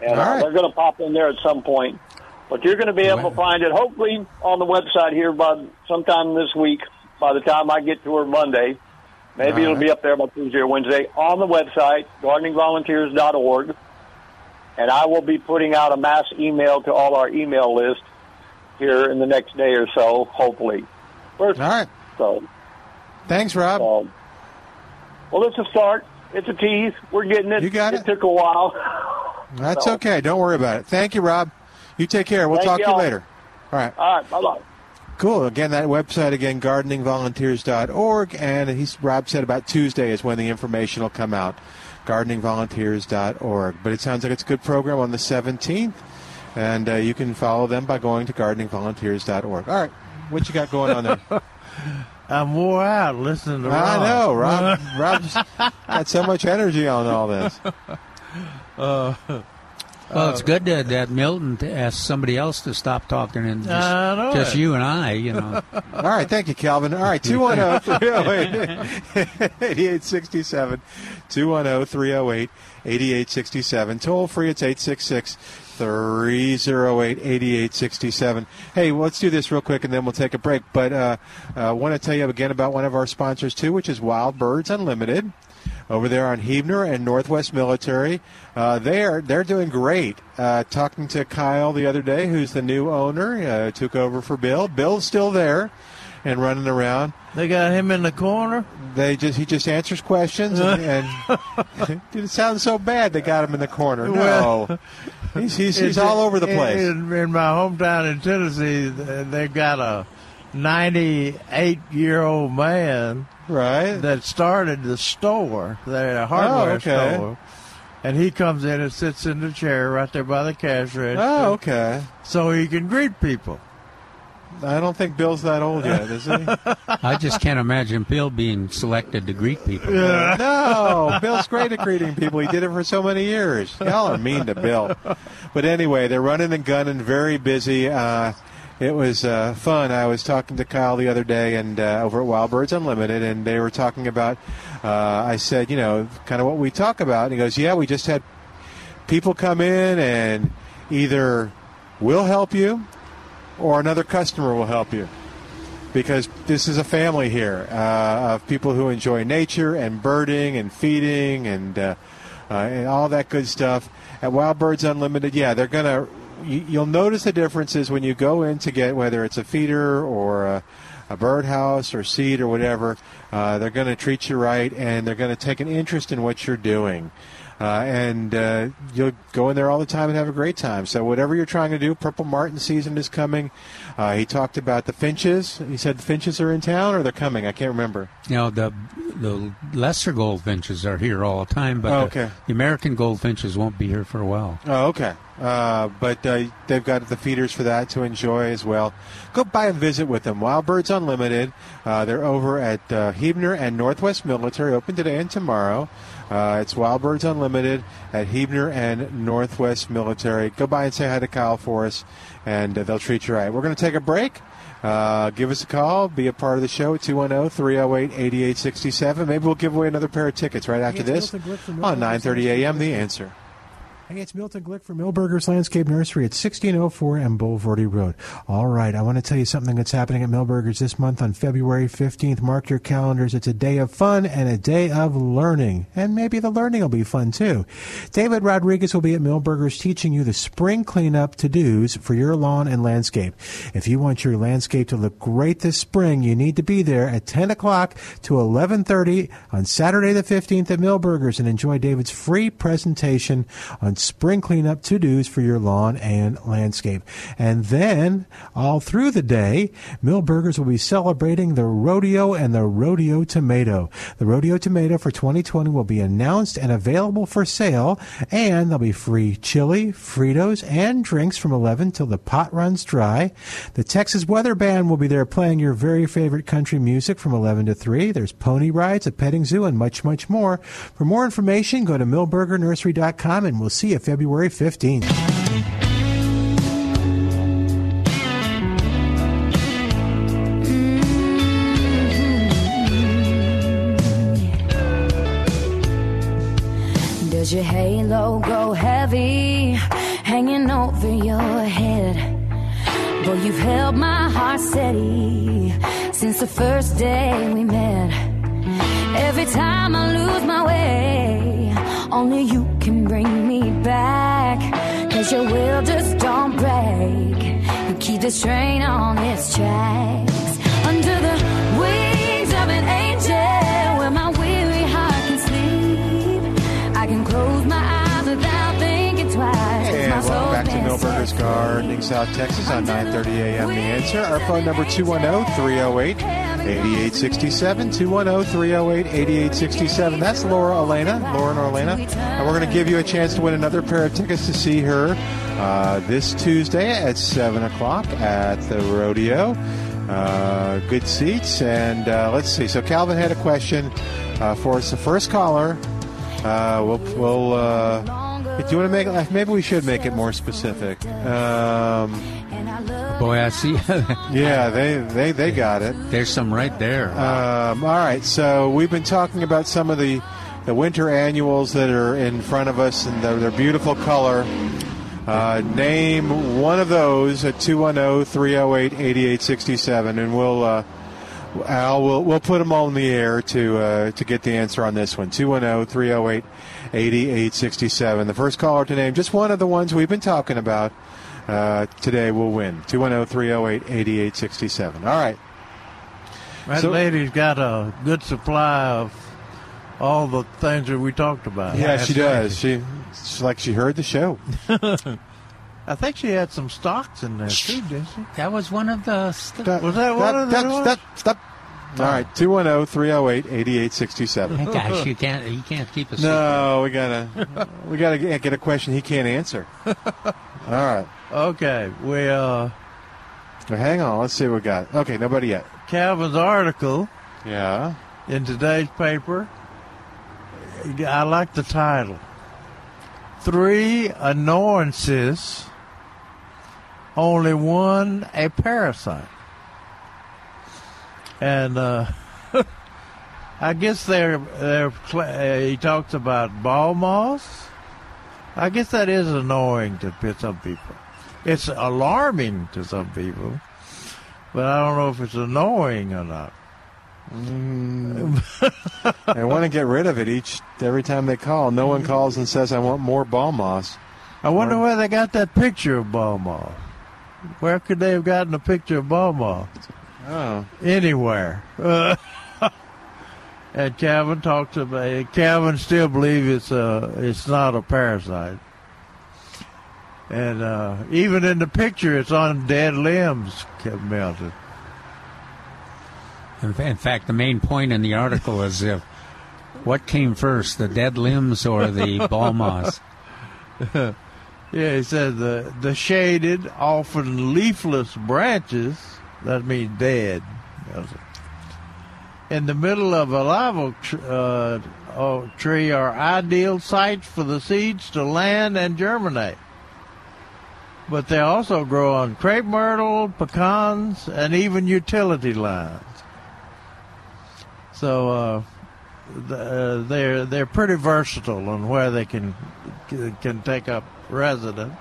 And All uh, they're going to pop in there at some point. But you're going to be able to find it hopefully on the website here by sometime this week. By the time I get to her Monday, maybe All it'll right. be up there by Tuesday or Wednesday on the website gardeningvolunteers.org. And I will be putting out a mass email to all our email list here in the next day or so, hopefully. First, All right. so, Thanks, Rob. um, well, it's a start. It's a tease. We're getting it. You got it. it. took a while. That's so- okay. Don't worry about it. Thank you, Rob. You take care. We'll Thank talk to you later. All right. All right. Bye bye. Cool. Again, that website again, gardeningvolunteers.org, and he's Rob said about Tuesday is when the information will come out. Gardeningvolunteers.org. But it sounds like it's a good program on the 17th, and uh, you can follow them by going to gardeningvolunteers.org. All right, what you got going on there? I'm wore out listening to I know, Rob. Rob's got so much energy on all this. Uh, Well, it's good that, that Milton to ask somebody else to stop talking and just, I just you and I, you know. All right, thank you, Calvin. All right, 210 308 8867. 210 308 8867. Toll free, it's 866 308 8867. Hey, well, let's do this real quick and then we'll take a break. But uh, I want to tell you again about one of our sponsors, too, which is Wild Birds Unlimited over there on Huebner and Northwest Military. Uh, they're they're doing great. Uh, talking to Kyle the other day, who's the new owner, uh, took over for Bill. Bill's still there and running around. They got him in the corner. They just he just answers questions and, and it sounds so bad they got him in the corner. No, Well, he's he's, he's all over the place. In, in my hometown in Tennessee, they've got a 98 year old man right that started the store, the hardware Oh, okay. store. And he comes in and sits in the chair right there by the cash register. Oh, okay. So he can greet people. I don't think Bill's that old yet, is he? I just can't imagine Bill being selected to greet people. no, Bill's great at greeting people. He did it for so many years. Y'all are mean to Bill. But anyway, they're running and gunning, very busy. Uh, it was uh, fun. I was talking to Kyle the other day and uh, over at Wild Birds Unlimited, and they were talking about. Uh, I said, you know, kind of what we talk about. And he goes, "Yeah, we just had people come in and either we'll help you or another customer will help you." because this is a family here uh, of people who enjoy nature and birding and feeding and uh, uh, and all that good stuff. At Wild Birds Unlimited, yeah, they're gonna. You, you'll notice the differences when you go in to get whether it's a feeder or a, a birdhouse or seed or whatever. Uh, they're going to treat you right and they're going to take an interest in what you're doing. Uh, and uh, you'll go in there all the time and have a great time. So whatever you're trying to do, Purple Martin season is coming. Uh, he talked about the finches. He said the finches are in town or they're coming. I can't remember. You know, the the lesser goldfinches are here all the time, but Oh, the- okay. the, American goldfinches won't be here for a while. Oh, okay. Uh, but uh, they've got the feeders for that to enjoy as well. Go by and visit with them. Wild Birds Unlimited. Uh, they're over at uh, Huebner and Northwest Military, open today and tomorrow. Uh, it's Wild Birds Unlimited at Huebner and Northwest Military. Go by and say hi to Kyle for us, and uh, they'll treat you right. We're going to take a break. Uh, give us a call. Be a part of the show at 210 308 8867. Maybe we'll give away another pair of tickets right after this Milton Glick from on Milton 9:30 a.m. The answer. Hey, it's Milton Glick from Milberger's Landscape Nursery at 1604 and Bulverde Road. All right, I want to tell you something that's happening at Milberger's this month on February 15th. Mark your calendars. It's a day of fun and a day of learning. And maybe the learning will be fun too. David Rodriguez will be at Milberger's teaching you the spring cleanup to-dos for your lawn and landscape. If you want your landscape to look great this spring, you need to be there at 10 o'clock to 11.30 on Saturday the 15th at Milberger's and enjoy David's free presentation on spring cleanup to-dos for your lawn and landscape. And then, all through the day, Milberger's will be celebrating the rodeo and the rodeo tomato. The rodeo tomato for 2020 will be announced and available for sale, and there'll be free chili, Fritos, and drinks from 11 till the pot runs dry. The Texas Weather Band will be there playing your very favorite country music from 11 to 3. There's pony rides, a petting zoo, and much, much more. For more information, go to milbergernursery.com and we'll see February 15th. Does your halo go heavy, hanging over your head? Boy, you've held my heart steady since the first day we met. Every time I lose my way, only you can bring me back. Cause your will just don't break. You keep the strain on its tracks. Under the wings of an angel, where my weary heart can sleep. I can close my eyes without thinking twice. my And soul welcome back to Milberger's. Gardening, South Texas on 9:30 a.m. The answer. Our phone number 210-308-8867. 210-308-8867. That's Lauren Alaina, Lauren Alaina, and we're going to give you a chance to win another pair of tickets to see her uh, this Tuesday at seven o'clock at the rodeo. Uh, good seats, and uh, let's see. So Calvin had a question uh, for us. The first caller. Uh, we'll we'll uh, Do you want to make it? Maybe we should make it more specific. Um, Boy, I see. yeah, they, they, they got it. There's some right there. Um, all right, so we've been talking about some of the the winter annuals that are in front of us and their, their beautiful color. Uh, name one of those at 210-308-8867, and we'll uh, Al we'll we'll put them all in the air to uh, to get the answer on this one. 210-308-8867. The first caller to name just one of the ones we've been talking about uh, today will win. 210-308-8867. All right. That So- lady's got a good supply of all the things that we talked about. Yeah, she does. She it's like she heard the show. I think she had some stocks in there too, didn't she? That was one of the. St- was that one of the Stop, ones? stop, stop. All right, oh, 210-308-8867. Gosh, you can't you can't keep a secret. No, we gotta we gotta get get a question he can't answer. All right. Okay, we uh, Well, hang on. Let's see what we got. Okay, nobody yet. Calvin's article Yeah. in today's paper. I like the title. Three annoyances, only one a parasite. And uh, I guess they're they're he talks about ball moss. I guess that is annoying to some people. It's alarming to some people, but I don't know if it's annoying or not. I want to get rid of it each every time they call. No one calls and says I want more ball moss. I wonder where they got that picture of ball moss. Where could they have gotten a picture of ball moss? Oh. Anywhere. Uh, and Calvin talks about Calvin still believes it's a it's not a parasite. And uh, even in the picture, it's on dead limbs melted. In, in fact, the main point in the article is if what came first, the dead limbs or the ball moss? yeah, he said the the shaded, often leafless branches, that means dead, in the middle of a live uh, oak tree are ideal sites for the seeds to land and germinate. But they also grow on crepe myrtle, pecans, and even utility lines. So uh, uh, they're they're pretty versatile on where they can can take up residence.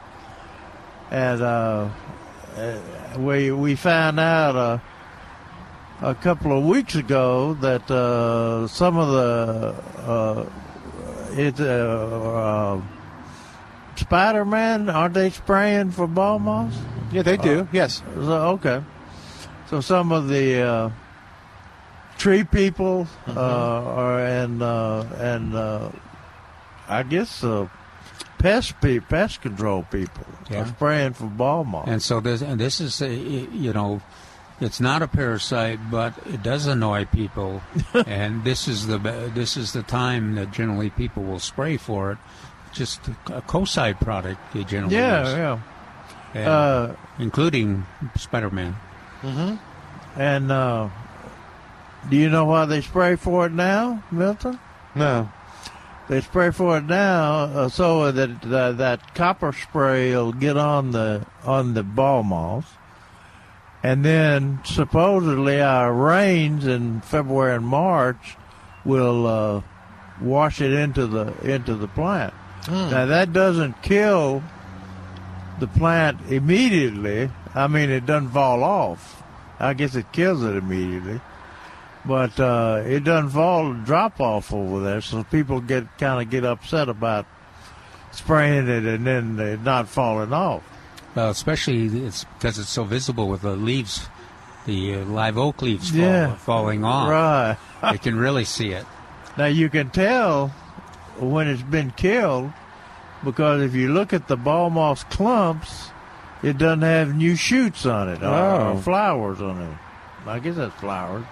And uh, uh, we we found out uh, a couple of weeks ago that uh, some of the uh, it uh, uh, Spider Man aren't they spraying for ball moss? Yeah, they do. yes. So, okay. So some of the uh, tree people Mm-hmm. uh, are and uh, and uh, I guess uh, pest pe- pest control people Yeah. are spraying for ball moss. And so this and this is you know, it's not a parasite, but it does annoy people. and this is the this is the time that generally people will spray for it. Just a Kocide product they generally yeah, use. yeah. And Uh, including Spider-Man. Mm-hmm. And uh, do you know why they spray for it now, Milton? No. They spray for it now uh, so that uh, that copper spray will get on the on the ball moss, and then supposedly our rains in February and March will uh, wash it into the into the plant. Hmm. Now that doesn't kill the plant immediately. I mean, it doesn't fall off. I guess it kills it immediately, but uh, it doesn't fall drop off over there. So people get kind of get upset about spraying it and then it not falling off. Well, especially it's because it's so visible with the leaves, the uh, live oak leaves fall, Yeah. falling off. Right. you can really see it. Now you can tell when it's been killed because if you look at the ball moss clumps, it doesn't have new shoots on it or, Oh. or flowers on it. I guess that's flowers.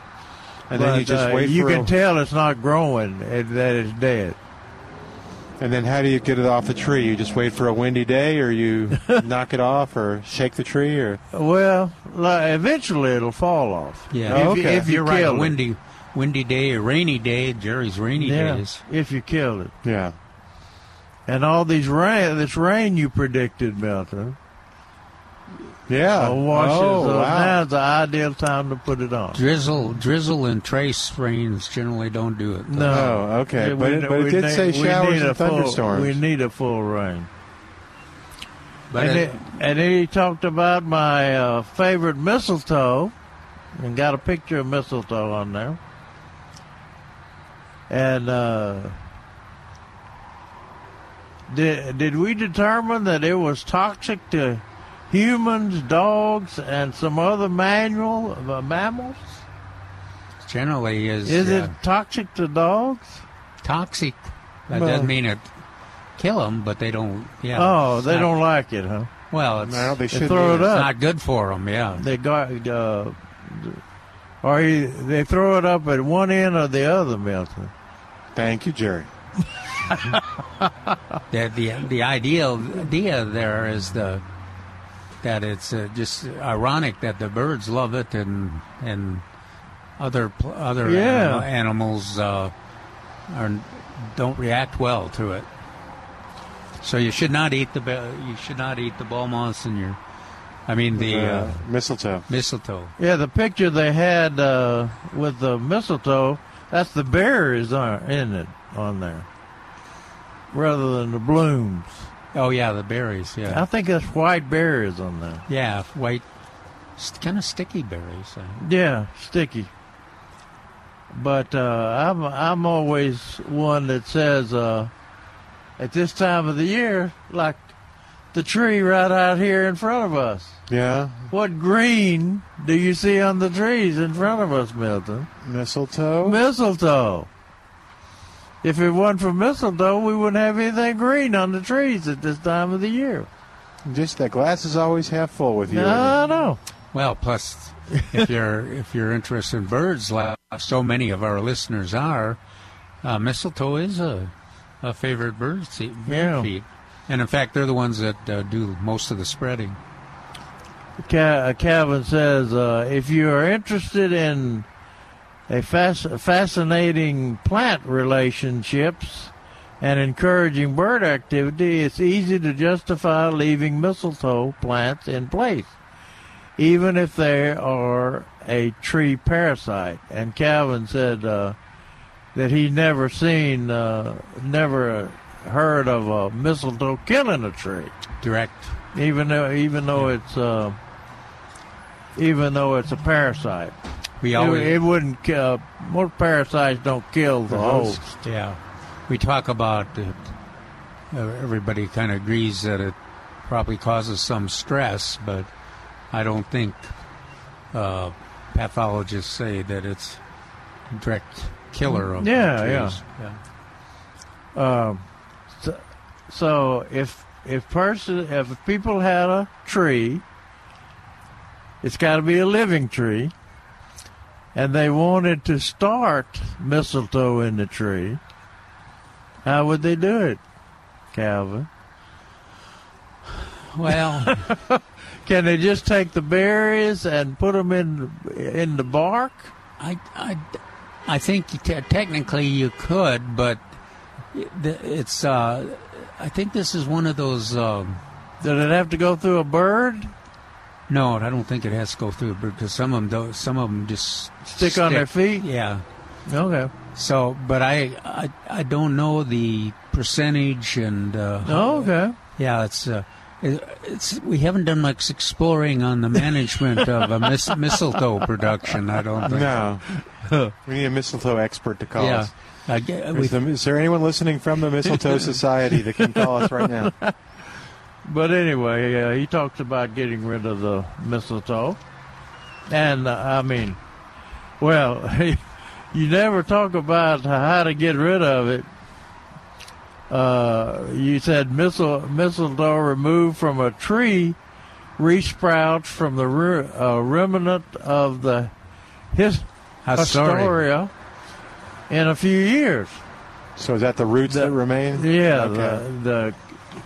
And then you But, just uh, wait You for can a- tell it's not growing; it, that it's dead. And then how do you get it off the tree? You just wait for a windy day, or you knock it off, or shake the tree, or Well, li- eventually it'll fall off. Yeah, if, Oh, you- okay. if you You're right. A kill it. windy, windy day, a rainy day. Jerry's rainy Yeah, days. if you killed it. yeah. And all these rain, this rain you predicted, Milton. Yeah. Uh, washes. Oh, wow. Now's the ideal time to put it on. Drizzle, drizzle, and trace rains generally don't do it. though. No. Okay. Yeah, But we it- ne- but it did ne- say we showers need and a full- thunderstorms. we need a full rain. But and, it- it- and he talked about my uh, favorite mistletoe, and got a picture of mistletoe on there. And uh, did did we determine that it was toxic to humans, dogs, and some other manual uh, mammals? Generally, is Is uh, it toxic to dogs? toxic? That Well- doesn't mean it kill them, but they don't. Yeah. oh, they not- don't like it, huh? Well, it's No, they They should throw it up. it's up. not good for them. Yeah. They got, uh, or you, they throw it up at one end or the other, Milton. Thank you, Jerry. the the the ideal idea there is the that it's uh, just ironic that the birds love it and and other other Yeah. animal- animals uh, are don't react well to it. So you should not eat the you should not eat the ball moss in your I mean the Uh, mistletoe. mistletoe. Yeah, the picture they had uh, with the mistletoe, that's the berries are in it on there, rather than the blooms. Oh yeah, the berries. Yeah, I think that's white berries on there. yeah, white, kind of sticky berries. uh, Yeah, sticky. But uh, I'm I'm always one that says uh, at this time of the year, like the tree right out here in front of us. Yeah. What green do you see on the trees in front of us, Milton? Mistletoe. Mistletoe. If it wasn't for mistletoe, we wouldn't have anything green on the trees at this time of the year. Just that glass is always half full with you. I know. Well, plus, if you're if you're interested in birds, like so many of our listeners are, uh, mistletoe is a, a favorite bird seed, Yeah. feed, and in fact, they're the ones that uh, do most of the spreading. Ca- uh, Calvin says, uh, if you are interested in a fas- fascinating plant relationships and encouraging bird activity, it's easy to justify leaving mistletoe plants in place, even if they are a tree parasite. And Calvin said uh, that he never seen, uh, never heard of a mistletoe killing a tree Direct. even though even though it's uh, even though it's a parasite. We It, always it wouldn't kill. Most parasites don't kill the host. Yeah, we talk about it. Uh, everybody kind of agrees that it probably causes some stress, but I don't think uh, pathologists say that it's a direct killer of Yeah, trees. yeah. Um, so, so if if person if people had a tree, it's got to be a living tree, and they wanted to start mistletoe in the tree. How would they do it, Calvin? Well, Can they just take the berries and put them in in the bark? I, I, I think te- technically you could, but it's. Uh, I think this is one of those. Um, Did it have to go through a bird? No, I don't think it has to go through because some of them, do, some of them just Stick on their feet? Yeah. Okay. So, but I, I, I don't know the percentage and. Uh, Oh, okay. Yeah, it's. Uh, it- it's we haven't done much exploring on the management of a mis- mistletoe production. I don't think. No. we need a mistletoe expert to call Yeah. us. I ge- Is, the- is there anyone listening from the Mistletoe Society that can call us right now? But anyway, uh, he talks about getting rid of the mistletoe. And, uh, I mean, well, you never talk about how to get rid of it. Uh, you said mistle, mistletoe removed from a tree resprouts from the re- uh, remnant of the his, haustoria. haustoria in a few years. So is that the roots that remain? Yeah, Okay. the, the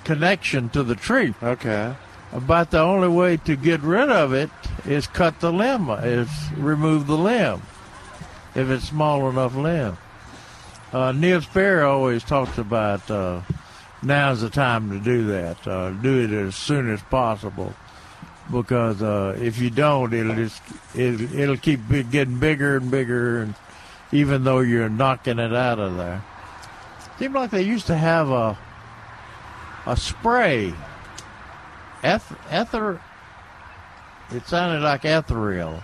connection to the tree. Okay. About the only way to get rid of it is cut the limb, is remove the limb, if it's small enough limb. Uh, Neil Sperry always talks about uh, now's the time to do that. Uh, do it as soon as possible because uh, if you don't, it'll just it'll, it'll keep getting bigger and bigger, and even though you're knocking it out of there. Seemed like they used to have a a spray, eth- ether. It sounded like ethereal.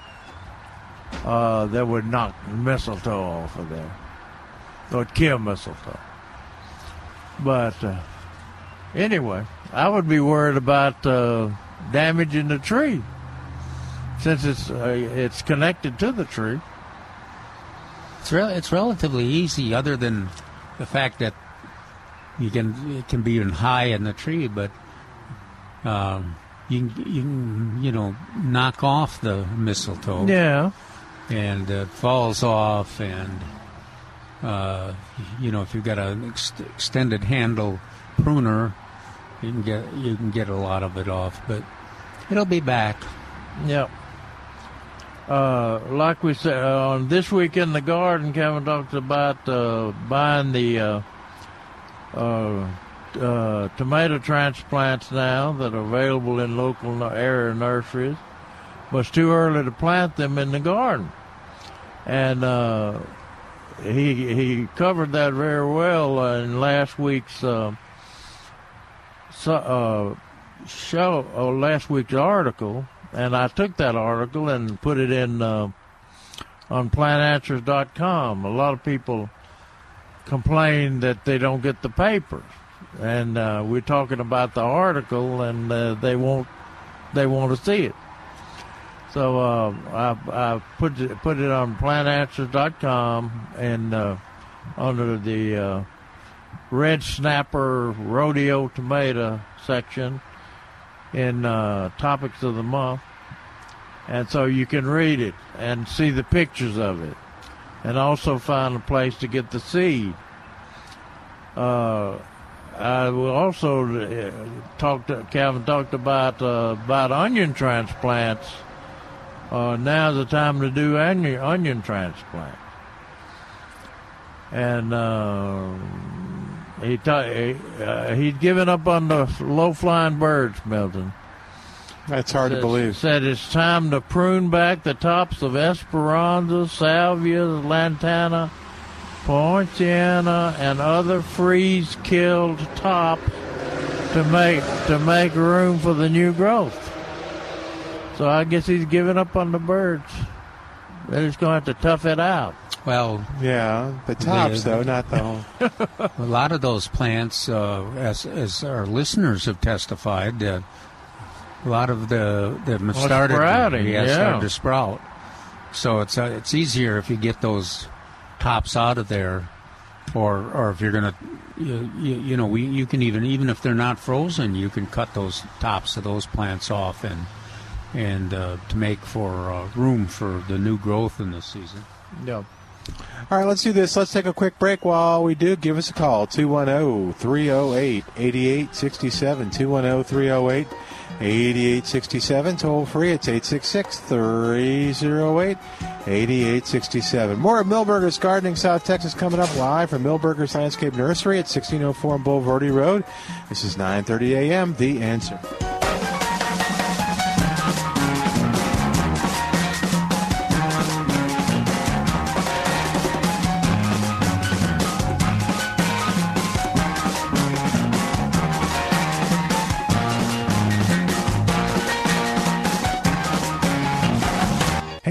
Uh, that would knock mistletoe off of there. Or would kill mistletoe. But uh, anyway, I would be worried about uh, damaging the tree since it's uh, it's connected to the tree. It's re- it's relatively easy, other than the fact that you can it can be even high in the tree, but um, you can, you can you know knock off the mistletoe. Yeah, and it falls off, and uh, you know if you've got an ex- extended handle pruner, you can get you can get a lot of it off, but it'll be back. Yep. Uh, like we said uh, on this week in the garden, Kevin talked about uh, buying the uh, uh, uh, tomato transplants now that are available in local area nurseries, but it's too early to plant them in the garden. And uh, he he covered that very well in last week's uh, so, uh, show, or last week's article. And I took that article and put it in uh, on plantanswers.com. A lot of people complain that they don't get the paper. and uh, we're talking about the article, and uh, they won't they want to see it. So uh, I, I put it, put it on plantanswers.com and uh, under the uh, red snapper rodeo tomato section in uh, topics of the month, and so you can read it and see the pictures of it and also find a place to get the seed. Uh, I will also uh, talk to Calvin talked about uh, about onion transplants. Uh, now's the time to do onion onion transplant. And uh, he ta- he, uh, he'd given up on the low flying birds, Milton. That's hard said, to believe. Said it's time to prune back the tops of Esperanza, Salvia, Lantana, Poinciana, and other freeze-killed tops to make to make room for the new growth. So I guess he's giving up on the birds. They're just going to have to tough it out. Well, yeah, the tops though, not the whole. a lot of those plants, uh, as as our listeners have testified, uh, a lot of the them have Well, started, sprouting, yeah, yeah. started to sprout. So it's uh, it's easier if you get those tops out of there, or or if you're gonna, you, you, you know, we you can even even if they're not frozen, you can cut those tops of those plants off and and uh, to make for uh, room for the new growth in the season. Yeah. All right, let's do this. Let's take a quick break. While we do, give us a call oh, 210 308 8867. 210 308 8867. Toll free. It's 866 308 8867. More of Milberger's Gardening South Texas coming up live from Milberger's Landscape Nursery at 1604 Bulverde Road. This is 9:30 a.m. The Answer.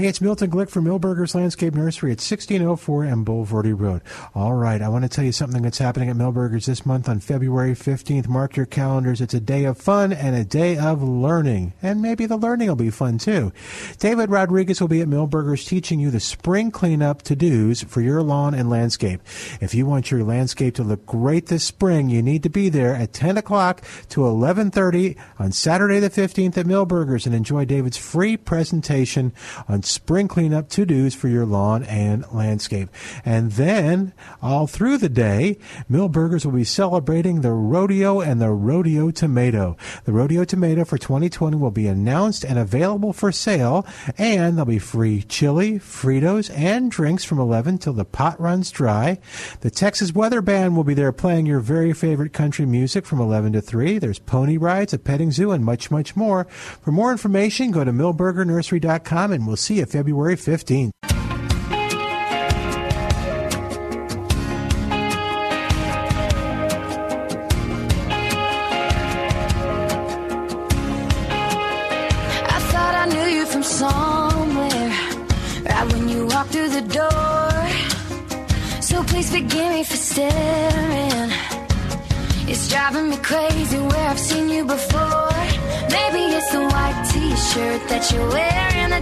It's Milton Glick from Milberger's Landscape Nursery at 1604 and Bulverde Road. All right, I want to tell you something that's happening at Milberger's this month on February 15th. Mark your calendars. It's a day of fun and a day of learning. And maybe the learning will be fun too. David Rodriguez will be at Milberger's teaching you the spring cleanup to-dos for your lawn and landscape. If you want your landscape to look great this spring, you need to be there at 10 o'clock to 11.30 on Saturday the 15th at Milberger's and enjoy David's free presentation on spring cleanup to dos for your lawn and landscape. And then, all through the day, Milberger's will be celebrating the rodeo and the rodeo tomato. The rodeo tomato for 2020 will be announced and available for sale, and there'll be free chili, Fritos, and drinks from 11 till the pot runs dry. The Texas Weather Band will be there playing your very favorite country music from 11 to 3. There's pony rides, a petting zoo, and much, much more. For more information, go to milbergernursery.com and we'll see you February 15th. I thought I knew you from somewhere, right when you walked through the door. So please forgive me for staring. It's driving me crazy where I've seen you before. Maybe it's the white t-shirt that you're wearing, the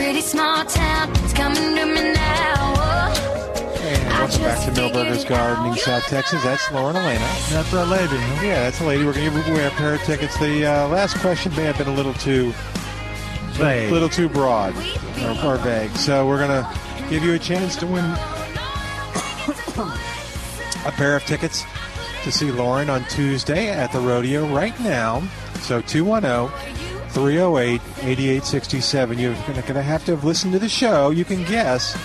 pretty small town. It's coming to me now. Welcome back to Milberger's Gardening, South Texas. That's Lauren Alaina. That's a lady. Yeah, that's a lady. We're going to give away a pair of tickets. The uh, last question may have been a little too Vague. a little too broad or, or vague. So we're going to give you a chance to win a pair of tickets to see Lauren on Tuesday at the rodeo right now. So 210 308 8867. You're going to have to have listened to the show. You can guess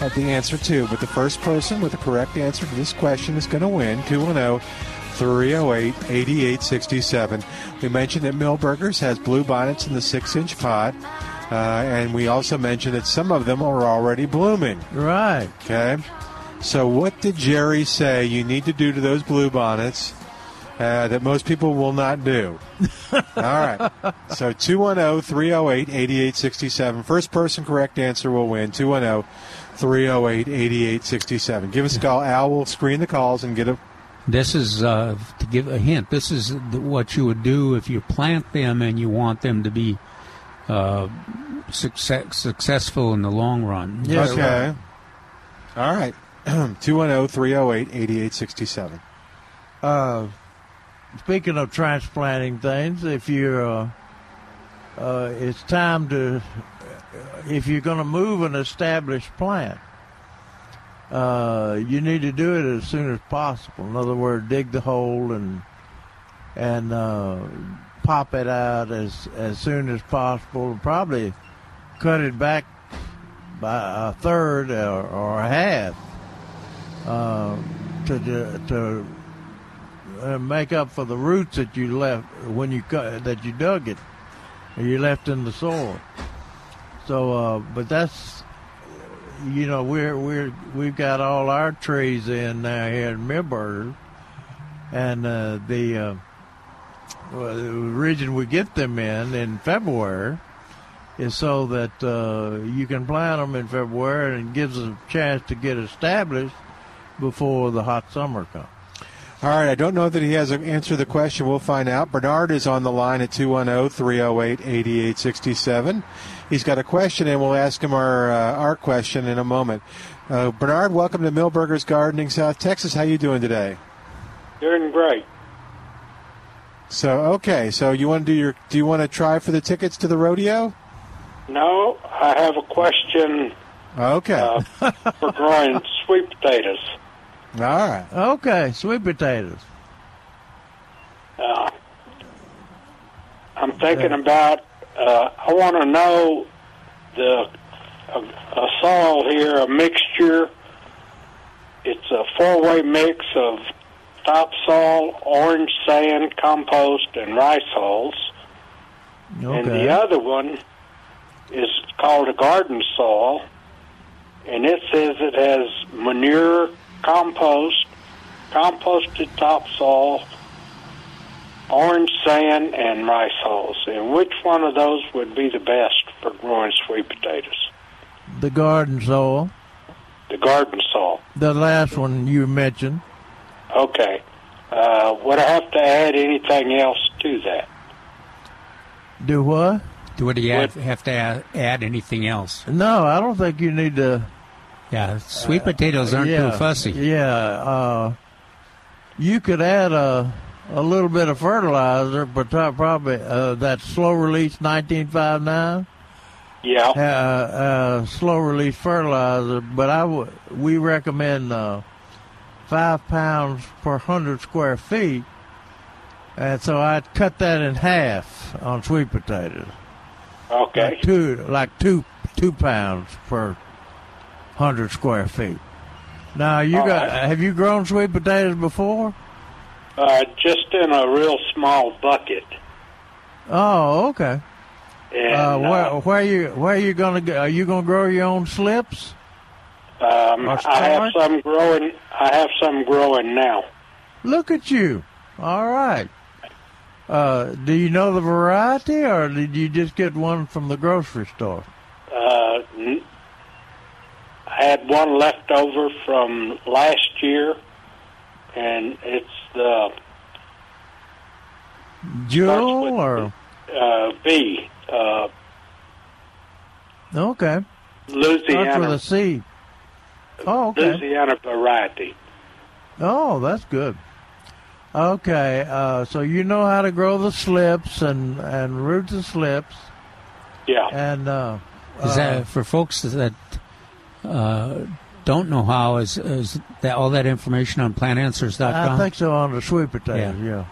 at the answer too, but the first person with the correct answer to this question is going to win 210 308 8867. We mentioned that Milberger's has blue bonnets in the six inch pot. Uh, and we also mentioned that some of them are already blooming. Right. Okay. So, what did Jerry say you need to do to those blue bonnets uh, that most people will not do? All right. So, 210 308 8867. First person correct answer will win. 210 308 8867. Give us a call. Al will screen the calls and get a. This is uh, to give a hint. This is what you would do if you plant them and you want them to be uh, success, successful in the long run. okay. All right. 210 308 8867. Speaking of transplanting things, if you're, uh, uh, it's time to, if you're going to move an established plant, uh, you need to do it as soon as possible. In other words, dig the hole and and uh, pop it out as as soon as possible, probably cut it back by a third or, or a half uh, to to uh, make up for the roots that you left when you cut that you dug it, or you left in the soil. So, uh, but that's you know we're we're we've got all our trees in now here in Millburg, and uh, the uh, well, the region we get them in in February is so that uh, you can plant them in February and it gives a chance to get established before the hot summer comes. All right, I don't know that he has an answer to the question. We'll find out. Bernard is on the line at 210 308 8867. He's got a question, and we'll ask him our, uh, our question in a moment. Uh, Bernard, welcome to Milberger's Gardening, South Texas. How you doing today? Doing great. So, okay, so you want to do your do you want to try for the tickets to the rodeo? No, I have a question Okay. uh, for growing sweet potatoes. All right. Okay, sweet potatoes. Uh, I'm thinking about. Uh, I want to know the a, a soil here, a mixture. It's a four-way mix of topsoil, orange sand, compost, and rice hulls. Okay. And the other one is called a garden soil, and it says it has manure, compost, composted topsoil, orange sand, and rice hulls. And which one of those would be the best for growing sweet potatoes? The garden soil. The garden soil. The last one you mentioned. Okay. Uh, would I have to add anything else to that? Do what? Would he have, have to add, add anything else? No, I don't think you need to. Yeah, sweet potatoes aren't yeah, too fussy. Yeah, uh, you could add a a little bit of fertilizer, but probably uh, that slow release 1959. Yeah. Uh, uh, slow release fertilizer, but I w- we recommend uh, five pounds per hundred square feet, and so I'd cut that in half on sweet potatoes. Okay. Like two, like two, two pounds per hundred square feet. Now you All got? right. Have you grown sweet potatoes before? Uh, just in a real small bucket. Oh, okay. And uh, where, uh, where you where are you gonna? Are you gonna grow your own slips? um, I have some growing. I have some growing now. Look at you! All right. Uh, do you know the variety, or did you just get one from the grocery store? Uh, n- I had one left over from last year, and it's the Jewel, or uh, B, uh, okay, starts with Louisiana, a C. Oh, okay. Louisiana variety. Oh, that's good. Okay, uh, so you know how to grow the slips and and root the slips, Yeah. and uh, Is uh, that for folks that uh, don't know how? Is, is that all that information on plantanswers.com? I think so on the sweet potatoes. Yeah.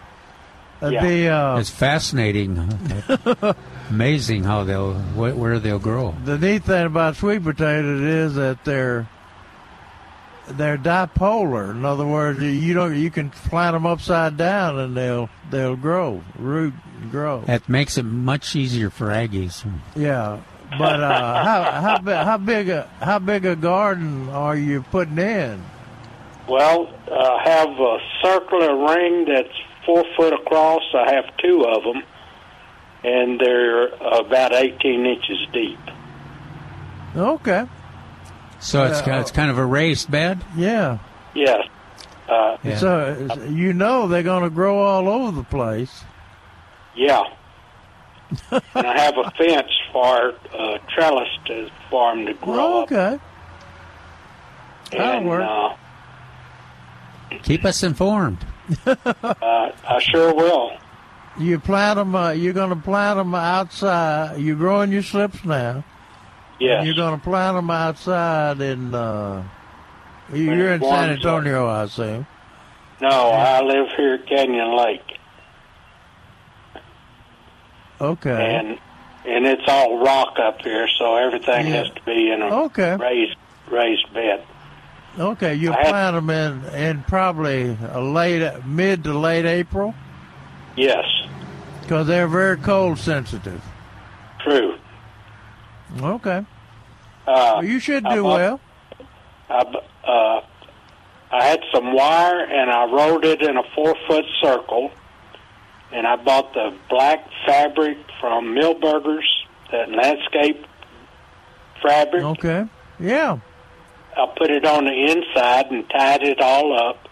Uh, Yeah. The uh, it's fascinating, amazing how they'll wh- where they'll grow. the neat thing about sweet potatoes is that they're they're dipolar. In other words, you- you don't you can plant them upside down and they'll they'll grow, root and grow. That makes it much easier for Aggies. Yeah, but uh, how how big how big a how big a garden are you putting in? Well, I have a circular ring that's four foot across. I have two of them, and they're about 18 inches deep. Okay. So it's Uh, it's kind of a raised bed. Yeah. Yes. Uh, So you know they're going to grow all over the place. Yeah. and I have a fence for uh, trellis to for 'em to grow up. Okay. That'll And work. uh, Keep us informed. uh, I sure will. You plant them. Uh, you're going to plant them outside. You're growing your slips now. Yes. And you're going to plant them outside in. Uh, you're in San warms up. Antonio, I assume. No, I live here at Canyon Lake, Okay. and and it's all rock up here, so everything Yeah. has to be in a Okay. raised raised bed. Okay, you I had- plant them in in probably a late mid to late April Yes, because they're very cold sensitive. true. Okay. Uh, Well, you should I do bought- well. I, uh, I had some wire and I rolled it in a four foot circle, and I bought the black fabric from Milberger's, that landscape fabric. Okay. Yeah. I put it on the inside and tied it all up,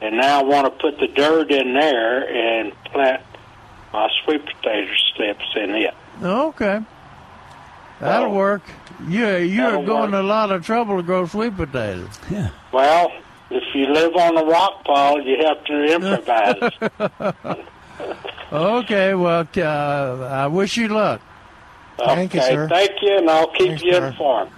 and now I want to put the dirt in there and plant my sweet potato slips in it. Okay. That'll Well, work. Yeah, you're going work. to a lot of trouble to grow sweet potatoes. Yeah. Well, if you live on a rock pile, you have to improvise. Okay. Well, uh, I wish you luck. Thank you, sir. thank you, and I'll keep Thanks, you sir. informed.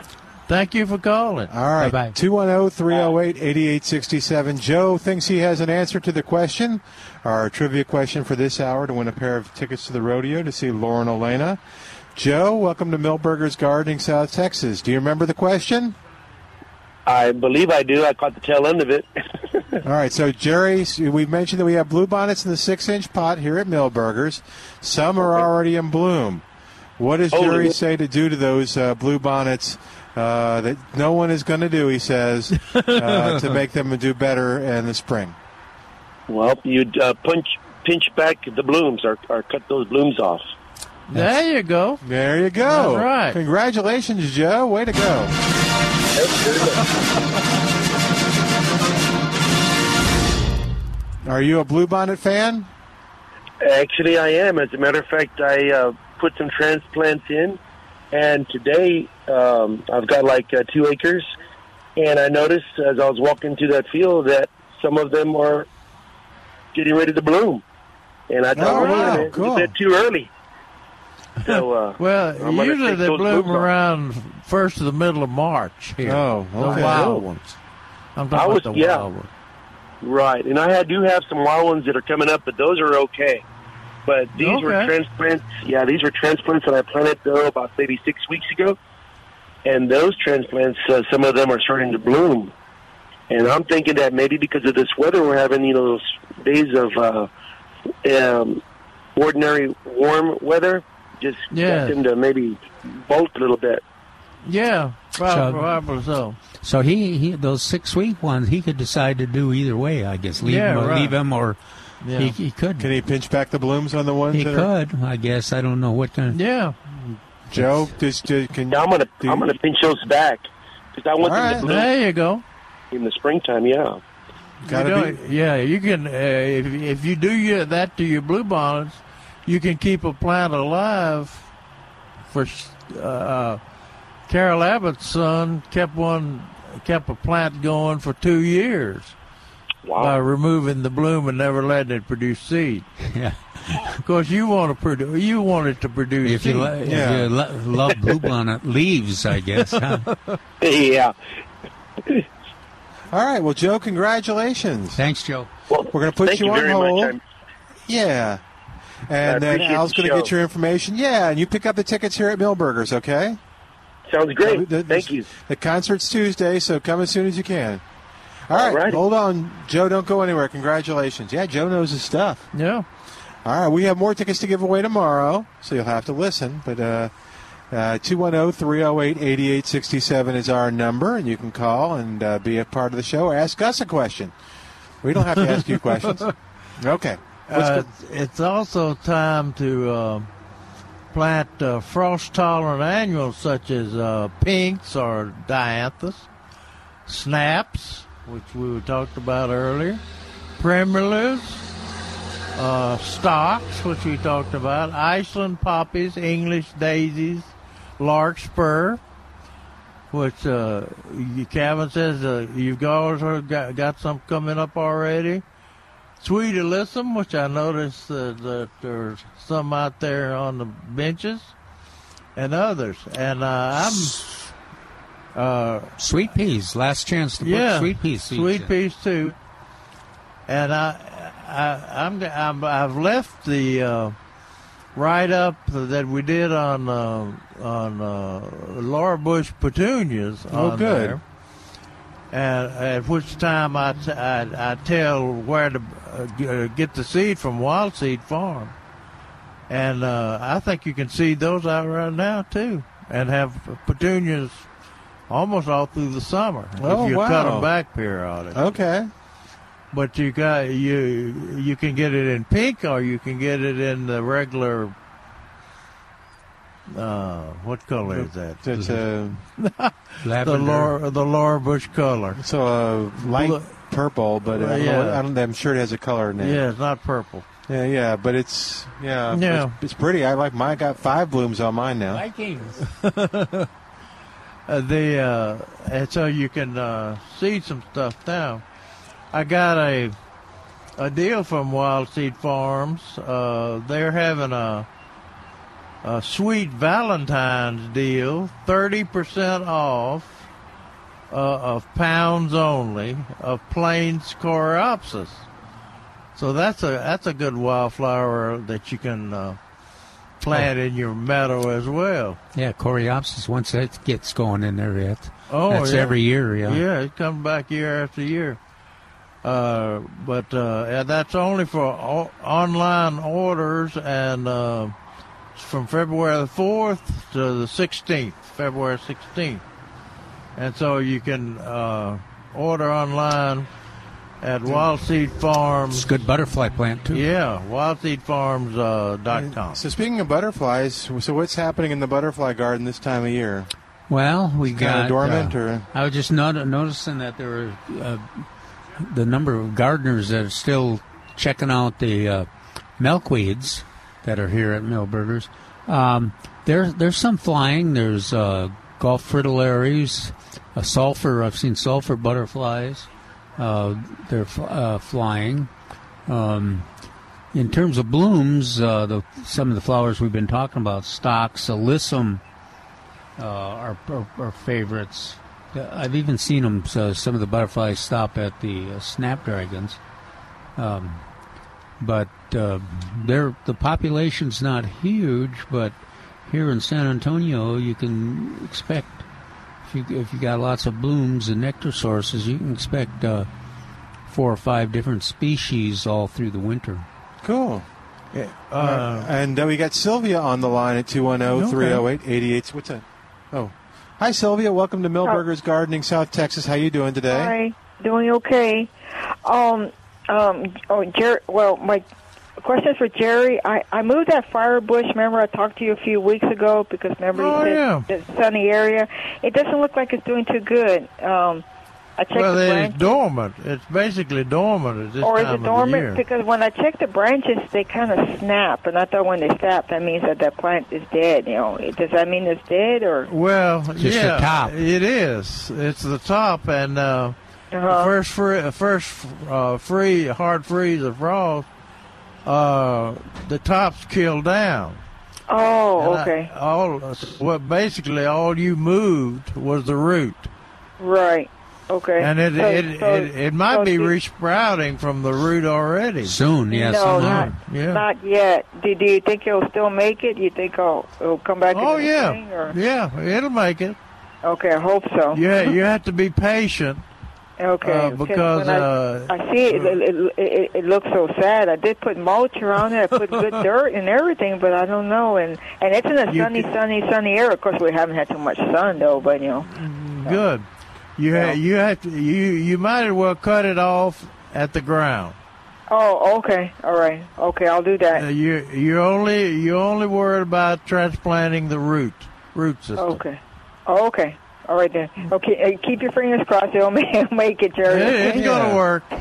Thank you for calling. All right. Bye-bye. 210 308 8867. Joe thinks he has an answer to the question, our trivia question for this hour to win a pair of tickets to the rodeo to see Lauren Alaina. Joe, welcome to Milberger's Gardening, South Texas. Do you remember the question? I believe I do. I caught the tail end of it. All right, so Jerry, we've mentioned that we have bluebonnets in the six inch pot here at Milberger's. Some are already in bloom. What does Oh, Jerry yeah. say to do to those uh, bluebonnets uh, that no one is going to do, he says, uh, to make them do better in the spring? well, you'd uh, punch, pinch back the blooms or, or cut those blooms off. There you go. There you go. That's right. Congratulations, Joe. Way to go. Are you a bluebonnet fan? Actually, I am. As a matter of fact, I uh, put some transplants in, and today um, I've got like uh, two acres, and I noticed as I was walking through that field that some of them are getting ready to bloom. And I thought, Oh, wait a wow, minute, cool. it's a bit too early. So, uh, Well, I'm usually they bloom around first of the middle of March here. Oh, the okay. wild Oh. ones. I'm I was- about the yeah. wild ones. Right, and I had, do have some wild ones that are coming up, but those are okay. But these were transplants. Yeah, these were transplants that I planted though about maybe six weeks ago, and those transplants, uh, some of them are starting to bloom. And I'm thinking that maybe because of this weather we're having, you know, those days of uh, um, ordinary warm weather, just Yeah. got them to maybe bolt a little bit. Yeah, probably, So- probably so. So he, he those six week ones he could decide to do either way. I guess leave Yeah, him, or right. leave him or Yeah. he, he could. Can he pinch back the blooms on the ones He that are? could. I guess I don't know what kind. of... Yeah. Joe, just uh, can I'm gonna I'm gonna pinch those back because I want All them right. to bloom There you go. in the springtime. Yeah. Gotta You know, Yeah, you can. Uh, if if you do your, that to your blue bluebonnets, you can keep a plant alive. For uh, Carroll Abbott's son kept one, kept a plant going for two years by removing the bloom and never letting it produce seed. Yeah. Of course, you want to produce. You want it to produce. If you, seed. lo- if you lo- love bluebonnet leaves, I guess. Huh? yeah. All right. Well, Joe, congratulations. Thanks, Joe. Well, We're going to put you, you on very much. hold. I'm- yeah. I And then Al's going to get your information. Yeah, and you pick up the tickets here at Milberger's, okay? Sounds great. The, the- Thank you. The concert's Tuesday, so come as soon as you can. All right, Alrighty. hold on, Joe. Don't go anywhere. Congratulations. Yeah, Joe knows his stuff. Yeah. All right, we have more tickets to give away tomorrow, so you'll have to listen. But uh, uh, 210-308-8867 is our number, and you can call and uh, be a part of the show or ask us a question. We don't have to ask you questions. Okay. Uh, it's also time to uh, plant uh, frost tolerant annuals such as uh, pinks or dianthus, snaps, which we talked about earlier, primulas, uh, stocks, which we talked about, Iceland poppies, English daisies, larkspur, which uh, Calvin says uh, you've got, got, got some coming up already. Sweet Alyssum, which I noticed uh, that there's some out there on the benches, and others. And uh, I'm uh, Sweet peas. Last chance to put yeah, sweet peas. sweet in. peas too. And I, I, I'm, I'm I've left the uh, write up that we did on uh, on uh, Laura Bush petunias. Oh, on good. there. And at which time I, t- I, I tell where to uh, uh, get the seed from Wild Seed Farm. And uh, I think you can seed those out right now too, and have petunias almost all through the summer Oh, if you cut wow. them back periodically. okay. But you got you you can get it in pink or you can get it in the regular. Uh, what color is that? It's a the Lavender. Laura the Laura Bush color. So a light Blue- purple, but I don't yeah. know, I don't, I'm sure it has a color name. Yeah, it's not purple. Yeah, yeah, but it's yeah, Yeah. It's, it's pretty. I like mine. I got five blooms on mine now. Vikings. uh, the uh, and so you can uh, seed some stuff now. I got a a deal from Wild Seed Farms. Uh, they're having a a sweet Valentine's deal, thirty percent off uh, of pounds only of plain Coreopsis. So that's a that's a good wildflower that you can uh, plant in your meadow as well. Yeah, Coreopsis. Once that gets going in there, it Oh, that's yeah. every year. Yeah. Yeah, it comes back year after year. Uh, but uh, that's only for o- online orders, and uh, from February the fourth to the sixteenth, February sixteenth, and so you can uh, order online at Wild Seed Farms. It's a good butterfly plant too. Yeah, wildseedfarms uh, com. So speaking of butterflies, so what's happening in the butterfly garden this time of year? Well, we It's got kinda dormant, uh, or I was just not, noticing that there were uh, the number of gardeners that are still checking out the uh, milkweeds that are here at Milberger's. Um, there, there's some flying. There's uh, Gulf fritillaries, a sulfur. I've seen sulfur butterflies. Uh, they're uh, flying. Um, in terms of blooms, uh, the, some of the flowers we've been talking about, stocks, alyssum, uh, are, are, are favorites. Uh, I've even seen them. So some of the butterflies stop at the snapdragons, um, but uh, they're, the population's not huge. But here in San Antonio, you can expect if you if you got lots of blooms and nectar sources, you can expect uh, four or five different species all through the winter. Cool. Yeah. Uh, and uh, we got Sylvia on the line at 210 308 88. What's that? Oh. Hi, Sylvia. Welcome to Milberger's Gardening, South Texas. How you doing today? Hi, doing okay. Um, um, oh, Jerry. Well, my question is for Jerry. I I moved that fire bush. Remember, I talked to you a few weeks ago because remember Oh, you said yeah. the sunny area. It doesn't look like it's doing too good. Um, I checked well, the it's dormant. It's basically dormant at this Or is time it of the dormant? year. Because when I check the branches, they kind of snap, and I thought when they snap, that means that that plant is dead. You know, does that mean it's dead or? Well, Just the yeah, top. it is. It's the top, and uh, Uh-huh. first free, first uh, free hard freeze of frost, uh, the top's killed down. Oh, And I- okay, all what basically all you moved was the root, right, okay. and it So- it, so- it, it might so be do- resprouting from the root already. Soon, no, not, yeah. not yet. Do, do you think it'll still make it? You think it'll, it'll come back? Oh yeah, spring, or? yeah, it'll make it. Okay, I hope so. Yeah, you have to be patient. Okay, uh, because when I, uh, I see it it, it, it, it looks so sad. I did put mulch around it. I put good dirt and everything, but I don't know. And and it's in a sunny, sunny, sunny area. Of course, we haven't had too much sun though, but you know. Good. You ha- you have to you you might as well cut it off at the ground. Oh, okay, all right, okay, I'll do that. Uh, you you only you only worried about transplanting the root root system. Okay, oh, okay, all right then. Okay, uh, keep your fingers crossed. It'll make, make it, Jerry. It- it's gonna work.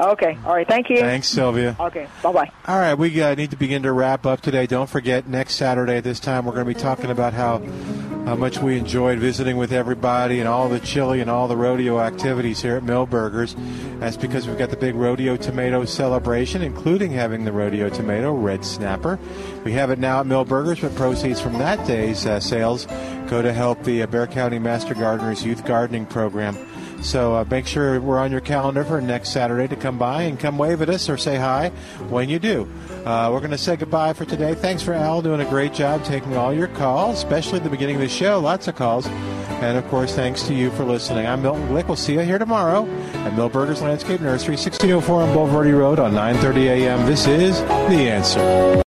okay, all right. Thank you. Thanks, Sylvia. Okay, bye bye. All right, we uh, need to begin to wrap up today. Don't forget, next Saturday at this time, we're going to be talking about how how much we enjoyed visiting with everybody and all the chili and all the rodeo activities here at Milberger's. That's because we've got the big rodeo tomato celebration, including having the rodeo tomato red snapper. We have it now at Milberger's, but proceeds from that day's uh, sales go to help the uh, Bexar County Master Gardeners Youth Gardening Program. So uh, make sure we're on your calendar for next Saturday to come by and come wave at us or say hi when you do. Uh, we're going to say goodbye for today. Thanks for Al doing a great job taking all your calls, especially at the beginning of the show. Lots of calls. And of course, thanks to you for listening. I'm Milton Glick. We'll see you here tomorrow at Milberger's Landscape Nursery, 1604 on Bulverde Road on 9:30 a.m. This is the answer.